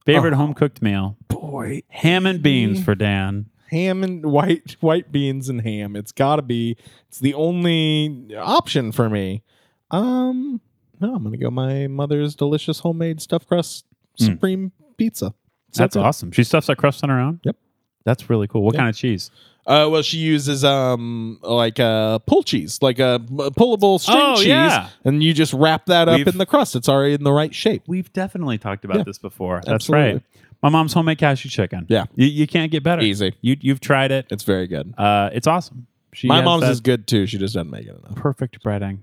Favorite Oh. home cooked meal. Boy, Ham and beans for Dan. ham and white white beans and ham. It's got to be. It's the only option for me. Um, no, I'm gonna go my mother's delicious homemade stuffed crust supreme pizza. So Hmm. That's awesome. She stuffs that crust on her own. Yep. That's really cool. What Yeah. kind of cheese? Uh, well, she uses um like uh pull cheese, like a pullable string Oh, cheese, yeah. and you just wrap that up We've- in the crust. It's already in the right shape. We've definitely talked about Yeah. this before. That's Absolutely. right. My mom's homemade cashew chicken. Yeah. You, you can't get better. Easy. You you've tried it. It's very good. Uh, it's awesome. She My has mom's that is good too. She just doesn't make it enough. perfect breading.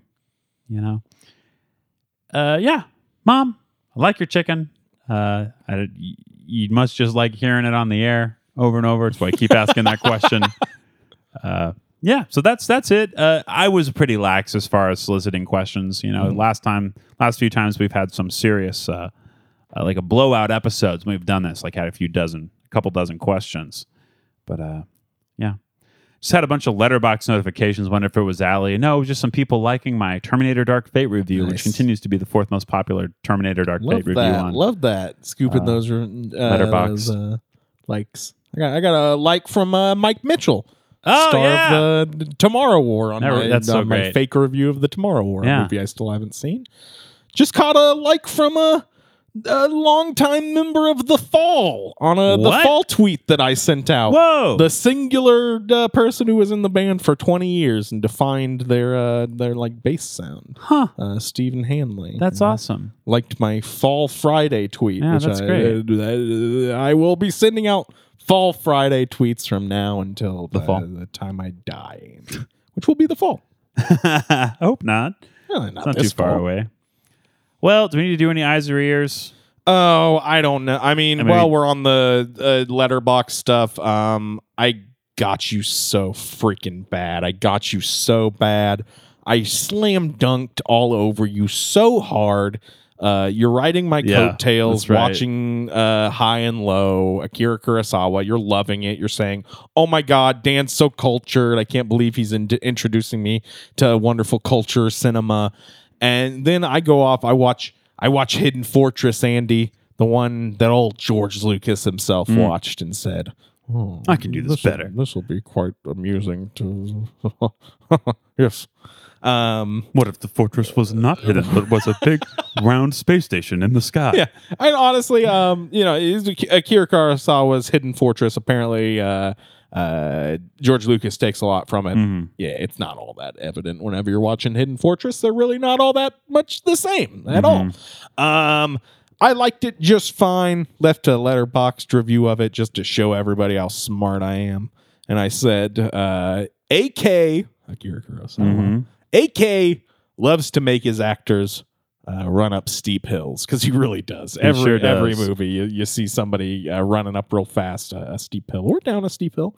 You know. Uh, yeah, mom, I like your chicken. Uh, I, you must just like hearing it on the air over and over. That's why I keep asking that question. [LAUGHS] Uh, yeah, so that's that's it. Uh, I was pretty lax as far as soliciting questions. You know, Mm-hmm. last time, last few times we've had some serious, uh, uh, like a blowout episodes. We've done this, like had a few dozen, a couple dozen questions. But uh, yeah, just had a bunch of Letterboxd notifications. Wonder if it was Ali. No, it was just some people liking my Terminator Dark Fate review, which continues to be the fourth most popular Terminator Dark Love Fate review that. on. Love that. Scooping uh, those uh, Letterboxd. those, uh, likes. I got I got a like from uh, Mike Mitchell. Oh, star yeah. of the Tomorrow War on Never- my, that's so on my great. fake review of the Tomorrow War, Yeah. movie I still haven't seen. Just caught a like from a, a longtime member of the Fall on a the Fall tweet that I sent out. Whoa! The singular uh, person who was in the band for 20 years and defined their uh, their like bass sound. huh? Uh, Stephen Hanley. That's Uh, awesome. liked my Fall Friday tweet. Yeah, which that's I, great. uh, I will be sending out Fall Friday tweets from now until the, fall. the time I die, which will be the fall. [LAUGHS] I hope not. Really not It's not too this far fall. away. Well, do we need to do any eyes or ears? Oh, I don't know. I mean, I mean- while we're on the uh, Letterboxd stuff, um, I got you so freaking bad. I got you so bad. I slam dunked all over you so hard. Uh, you're riding my Yeah, coattails, right. watching uh, High and Low, Akira Kurosawa. You're loving it. You're saying, "Oh my God, Dan's so cultured. I can't believe he's in- introducing me to wonderful culture cinema." And then I go off. I watch. I watch Hidden Fortress, Andy, the one that old George Lucas himself watched and said, oh. I can do this better." This will be quite amusing to. [LAUGHS] yes. Um, What if the fortress was not hidden, but was a big [LAUGHS] round space station in the sky? yeah, and honestly, um, you know, is Akira Kurosawa's Hidden Fortress. Apparently, uh, uh, George Lucas takes a lot from it. Mhm. Yeah, it's not all that evident whenever you're watching Hidden Fortress. They're really not all that much the same at all. Um, I liked it just fine. Left a Letterboxd review of it just to show everybody how smart I am. And I said, uh, AK Akira Kurosawa. AK loves to make his actors uh, run up steep hills because he really does. Every sure does. every movie, you, you see somebody uh, running up real fast uh, a steep hill or down a steep hill.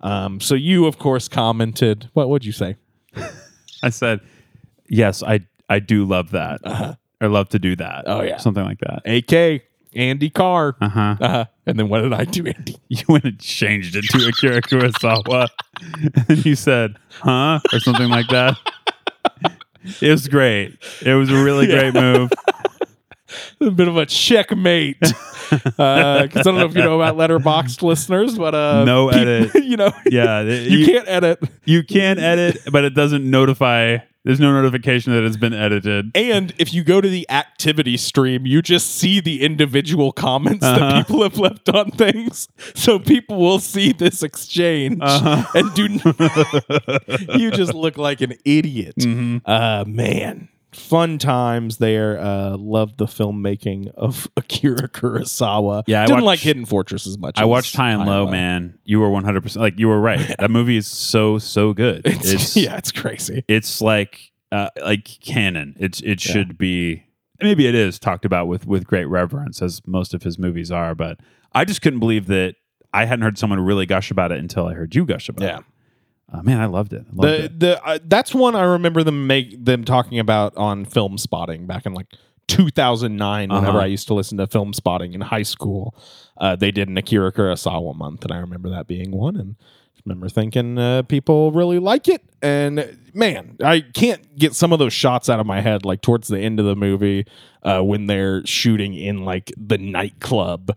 Um, so you, of course, commented. What would you say? [LAUGHS] I said, yes, I I do love that. I love to do that. Uh-huh. Oh, yeah. something like that. AK Andy Carr. Uh huh. Uh, and then what did I do, Andy? [LAUGHS] You went and changed it to Akira Kurosawa, [LAUGHS] and you said, "Huh?" or something like that. It was great. It was a really great move. [LAUGHS] a bit of a checkmate. [LAUGHS] Because I don't know if you know about Letterboxd listeners, but uh, No edit. [LAUGHS] you know, Yeah, you, can't edit. You can edit, but it doesn't notify. There's no notification that it's been edited. And if you go to the activity stream, you just see the individual comments that Uh-huh. people have left on things. So people will see this exchange Uh-huh. and do. [LAUGHS] you just look like an idiot. Mm-hmm. Uh, man, fun times there. Uh, loved the filmmaking of [LAUGHS] Akira Kurosawa. Yeah, I didn't watched- like Hidden Fortress as much. I as watched High and Low, man. You were 100 percent like you were right. That movie is so so good. [LAUGHS] It's, It's yeah, it's crazy. it's like uh, like canon. It's it should be. Maybe it is talked about with with great reverence, as most of his movies are. But I just couldn't believe that I hadn't heard someone really gush about it until I heard you gush about Yeah. it. Uh, man, I loved it. I loved the it. the uh, that's one I remember them make them talking about on Filmspotting back in like 2009 whenever Uh-huh. I used to listen to Filmspotting in high school uh, they did an Akira Kurosawa month and I remember that being one and I remember thinking uh, people really like it and man I can't get some of those shots out of my head like towards the end of the movie uh, when they're shooting in like the nightclub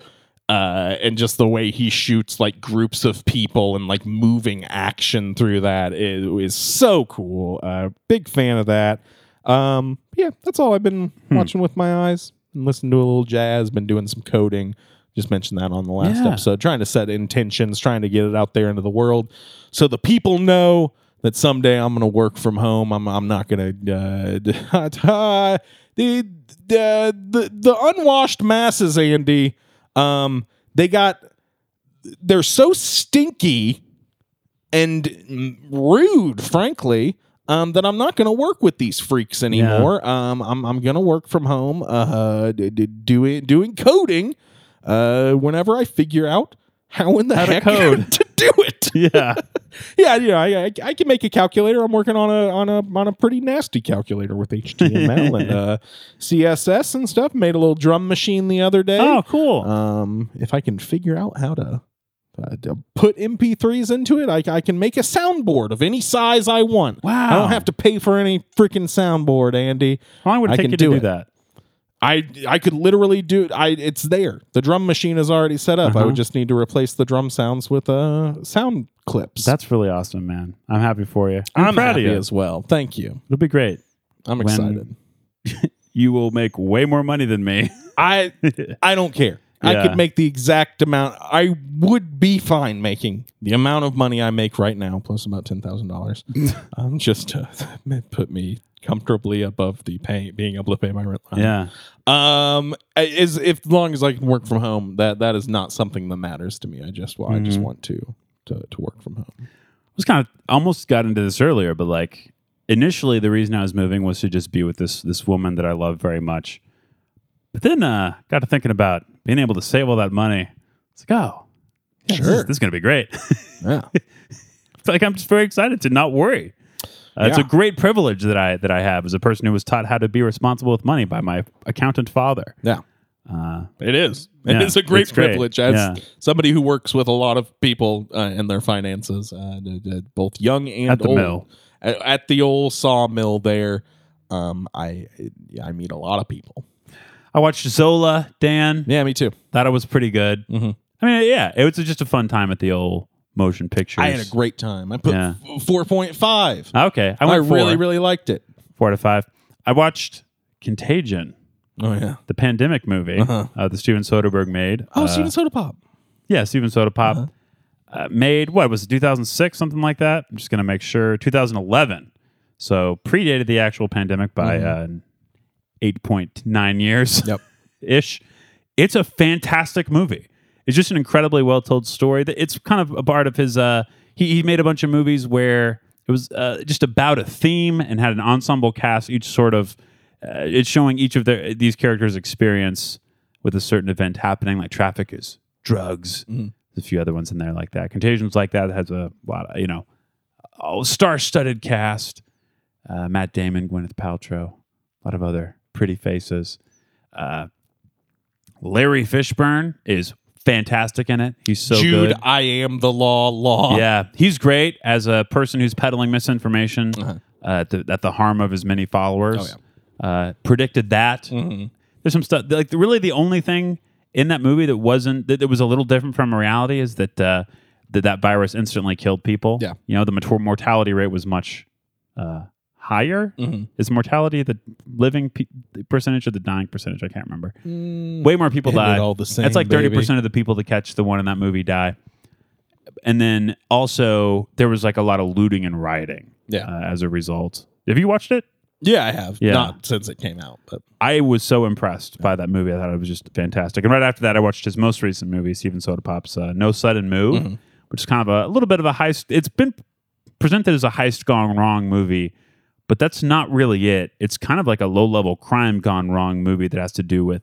uh, and just the way he shoots like groups of people and like moving action through that is, is so cool. Uh, big fan of that. Um, yeah, that's all I've been Hmm. watching with my eyes and listening to a little jazz. Been doing some coding. Just mentioned that on the last Yeah. episode. Trying to set intentions, trying to get it out there into the world, so the people know that someday I'm going to work from home. I'm I'm not going to uh, [LAUGHS] the the the the unwashed masses, Andy. Um, they got they're so stinky and rude, frankly, um, that I'm not going to work with these freaks anymore. Um, I'm I'm going to work from home, uh, d- d- doing doing coding, uh, whenever I figure out how in the How to heck [LAUGHS] code. Do it. [LAUGHS] yeah. yeah, you know, I, I I can make a calculator. I'm working on a on a on a pretty nasty calculator with HTML and [LAUGHS] uh, CSS and stuff. Made a little drum machine the other day. Oh, cool. Um, if I can figure out how to, uh, put MP3s into it, I, I can make a soundboard of any size I want. Wow. I don't have to pay for any freaking soundboard, Andy. How long would it I take can you do to do it. that? I I could literally do I it's there. The drum machine is already set up. I Uh-huh. would just need to replace the drum sounds with uh sound clips. That's really awesome, man. I'm happy for you. I'm, I'm proud happy of you. as well. Thank you. It'll be great. I'm excited. [LAUGHS] You will make way more money than me. [LAUGHS] I [LAUGHS] I don't care. I could make the exact amount. I would be fine making the amount of money I make right now, plus about ten thousand dollars. Um, just to put me comfortably above the pay, being able to pay my rent. line. yeah. Um, is if long as I can work from home, that that is not something that matters to me. I just well, I just Mm-hmm. want to to to work from home. I was kind of almost got into this earlier, but like initially the reason I was moving was to just be with this this woman that I love very much. But then uh got to thinking about being able to save all that money. It's like, oh, yeah, this is- Sure. this, is to be great. [LAUGHS] Yeah, it's like I'm just very excited to not worry. Uh, It's a great privilege that I that I have as a person who was taught how to be responsible with money by my accountant father. yeah. Uh, It is. It [LAUGHS] Yeah, is a great it's great. privilege as Yeah. somebody who works with a lot of people uh, and their finances, uh, d- d- both young and At the old. mill. At, at the old sawmill there, um, I I meet a lot of people. I watched Zola, Dan. Yeah, me too. Thought it was pretty good. Mhm. I mean, yeah, it was just a fun time at the old motion pictures. I had a great time. I put Yeah. four point five. Okay, I I, went four, really really liked it. four to five. I watched Contagion, Oh yeah. the pandemic movie Uh-huh. uh, that Steven Soderbergh made. Oh, Uh, Steven Soda Pop. yeah, Steven Soderpop Uh-huh. uh, made what was it 2006 something like that. I'm just gonna make sure 2011. So predated the actual pandemic by uh, 8.9 years. Mm-hmm. Yep. [LAUGHS] ish. It's a fantastic movie. It's just an incredibly well told story. It's kind of a part of his. Uh, he he made a bunch of movies where it was uh, just about a theme and had an ensemble cast. Each sort of uh, it's showing each of their these characters' experience with a certain event happening. Like traffic is drugs. There's a few other ones in there like that. Contagions like that has a lot of you know, oh, star-studded cast. Uh, Matt Damon, Gwyneth Paltrow, a lot of other pretty faces. Uh, Larry Fishburne is fantastic in it. He's so Jude, good. I am the law. Law. Yeah, he's great as a person who's peddling misinformation. Uh-huh. uh, at, the, at the harm of his many followers. Oh, uh, predicted that. Mm-hmm. There's some stuff like really the only thing in that movie that wasn't that, that was a little different from reality is that uh, that that virus instantly killed people. Yeah. you know the mortality rate was much uh, higher. Mhm. Is mortality the living pe- percentage or the dying percentage? I can't remember. Way more people Isn't it all the same, It's like thirty percent of the people that catch the one in that movie die. And then also there was like a lot of looting and rioting. Yeah. uh, as a result. Have you watched it? Yeah, I have. Yeah. Not since it came out, but I was so impressed by that movie. I thought it was just fantastic. And right after that, I watched his most recent movie, Steven Soda Pop's uh, No Sudden Move, Mm-hmm. which is kind of a, a little bit of a heist. It's been presented as a heist gone wrong movie, but that's not really it. It's kind of like a low level crime gone wrong movie that has to do with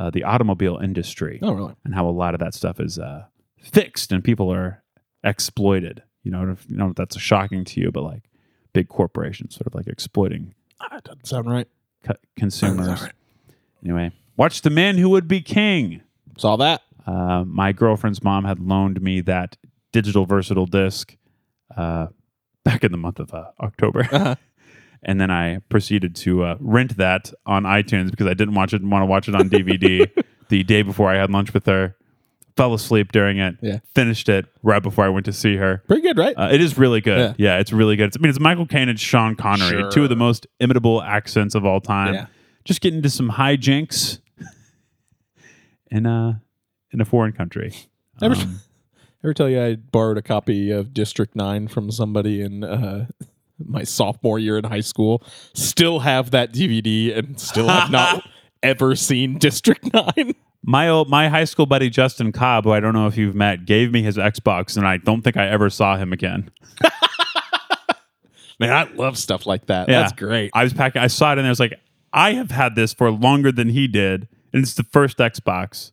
uh, the automobile industry oh really? and how a lot of that stuff is uh, fixed and people are exploited. You know, if, you know if that's shocking to you, but like big corporations sort of like exploiting That doesn't sound right. co- consumers. right. Anyway, watch The Man Who Would Be King. Saw that. Uh, my girlfriend's mom had loaned me that digital versatile disc uh, back in the month of uh, October. Uh-huh. [LAUGHS] and then I proceeded to uh, rent that on iTunes because I didn't watch it want to watch it on DVD [LAUGHS] the day before I had lunch with her. Fell asleep during it. Yeah. Finished it right before I went to see her. Pretty good, right? Uh, it is really good. Yeah. Yeah. it's really good. It's, I mean, it's Michael Caine and Sean Connery, Sure. two of the most imitable accents of all time. Yeah. Just getting into some hijinks [LAUGHS] in a in a foreign country. Ever, Um, [LAUGHS] ever tell you I borrowed a copy of District Nine from somebody in uh, my sophomore year in high school? Still have that DVD and still have not [LAUGHS] ever seen District Nine. my old my high school buddy Justin Cobb, who I don't know if you've met, gave me his Xbox, and I don't think I ever saw him again. [LAUGHS] Man, I love stuff like that. Yeah. That's great. I was packing. I saw it, and I was like, I have had this for longer than he did, and it's the first Xbox.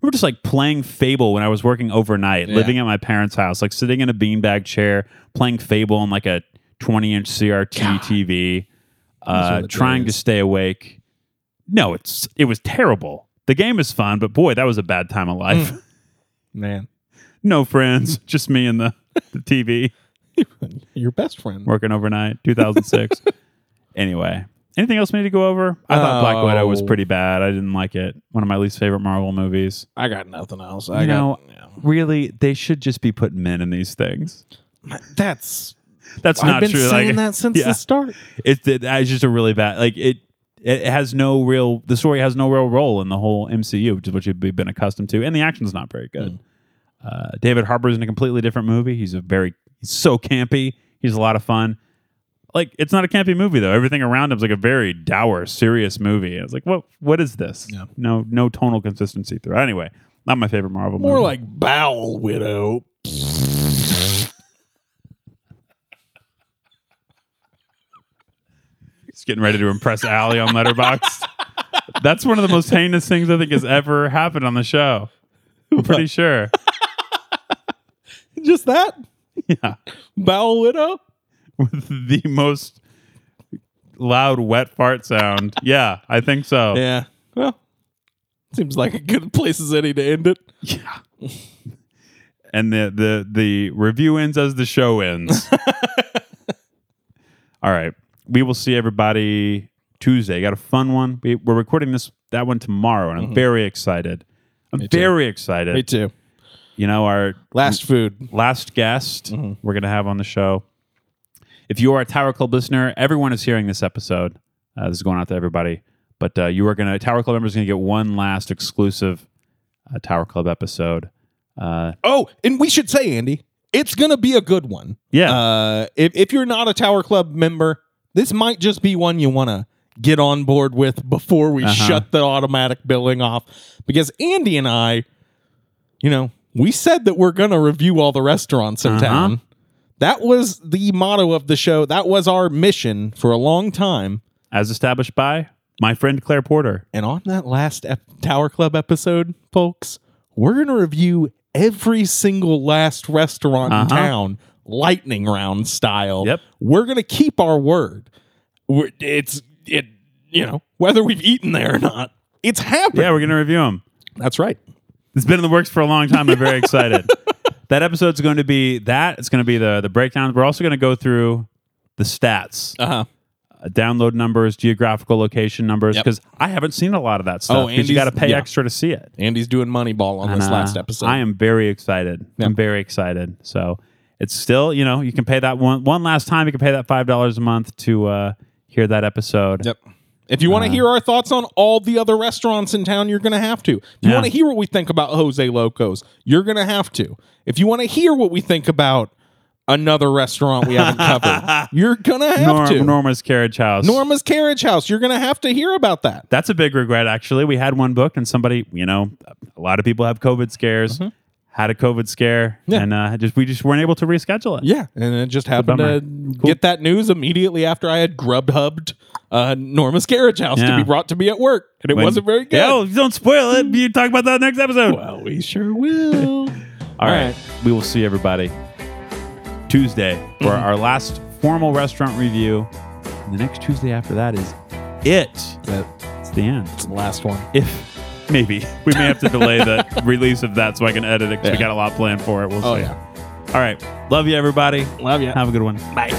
We were just like playing Fable when I was working overnight, Yeah. living at my parents' house, like sitting in a beanbag chair, playing Fable on like a 20 inch CRT TV, uh, trying to stay awake. No, it's it was terrible. The game is fun, but boy, that was a bad time of life. Mm. Man, [LAUGHS] no friends, [LAUGHS] just me and the, the TV [LAUGHS] your best friend. working overnight, 2006. anyway, anything else we need to go over? I thought Black Widow was Oh. pretty bad. I didn't like it. One of my least favorite Marvel movies. I got nothing else. I you got, know, yeah. really, they should just be putting men in these things. that's. That's not true. I've not been true. saying like, that since yeah. the start. It's it, it's just a really bad. Like it, it has no real. The story has no real role in the whole MCU, which is what you've been accustomed to, and the action's not very good. Uh, David Harbour's in a completely different movie. He's a very he's so campy. He's a lot of fun. Like it's not a campy movie though. Everything around him's like a very dour, serious movie. It's like what what is this? Yeah. No no tonal consistency through. Anyway, not my favorite Marvel More movie. More like Bowel Widow. Getting ready to impress Allie on Letterboxd. [LAUGHS] That's one of the most heinous things I think has ever happened on the show. I'm pretty sure. Just that? Yeah. Bowel Widow? With the most loud wet fart sound. Yeah, I think so. Yeah. Well, seems like a good place as any to end it. Yeah. and the the the review ends as the show ends. [LAUGHS] All right. We will see everybody Tuesday. Got a fun one. We, we're recording this that one tomorrow, and I'm very excited. I'm very excited. Me too. You know, our Last food. last guest we're going to have on the show. If you are a Tower Club listener, everyone is hearing this episode. Uh, this is going out to everybody. But uh, you are going to, Tower Club members going to get one last exclusive uh, Tower Club episode. Uh, Oh, and we should say, Andy, it's going to be a good one. yeah. Uh, if, if you're not a Tower Club member, this might just be one you want to get on board with before we Uh-huh. shut the automatic billing off. Because Andy and I, you know, we said that we're going to review all the restaurants in Uh-huh. town. That was the motto of the show. That was our mission for a long time. as established by my friend Claire Porter. And on that last ep- Tower Club episode, folks, we're going to review every single last restaurant in Uh-huh. town, lightning round style. Yep. We're going to keep our word. We're, it's, it, you know, whether we've eaten there or not, it's happening. Yeah, we're going to review them. That's right. It's been in the works for a long time. I'm very [LAUGHS] excited. that episode's going to be that. It's going to be the the breakdown. We're also going to go through the stats, Uh huh. uh, download numbers, geographical location numbers, Yep. because I haven't seen a lot of that stuff. Oh, because you got to pay yeah. extra to see it. Andy's doing Moneyball on this And, last uh, episode. I am very excited. Yep. I'm very excited. So it's still, you know, you can pay that one one last time. You can pay that five dollars a month to uh, hear that episode. Yep. If you want Uh, to hear our thoughts on all the other restaurants in town, you're going to have to. If you Yeah. want to hear what we think about Jose Locos, you're going to have to. If you want to hear what we think about another restaurant we haven't covered, [LAUGHS] you're going to have Norm, to. Norma's Carriage House. Norma's Carriage House, you're going to have to hear about that. That's a big regret. Actually, we had one booked, and somebody, you know, a lot of people have COVID scares. Had a COVID scare. Yeah. and uh, just we just weren't able to reschedule it. Yeah, and it just happened to get that news immediately after I had grub hubbed uh, Norma's Carriage House to be brought to me at work, and it When- wasn't very good. Yeah, don't spoil it. You talk about that next episode. Well, we sure will. [LAUGHS] All right. right. We will see everybody Tuesday for Mm-hmm. our last formal restaurant review. And the next Tuesday after that is it. It's the end. That's the last one. If maybe we may have to delay the [LAUGHS] release of that so I can edit it because we Yeah. got a lot planned for it. We'll Oh see. yeah. All right. Love you, everybody. Love you. Have a good one. Bye.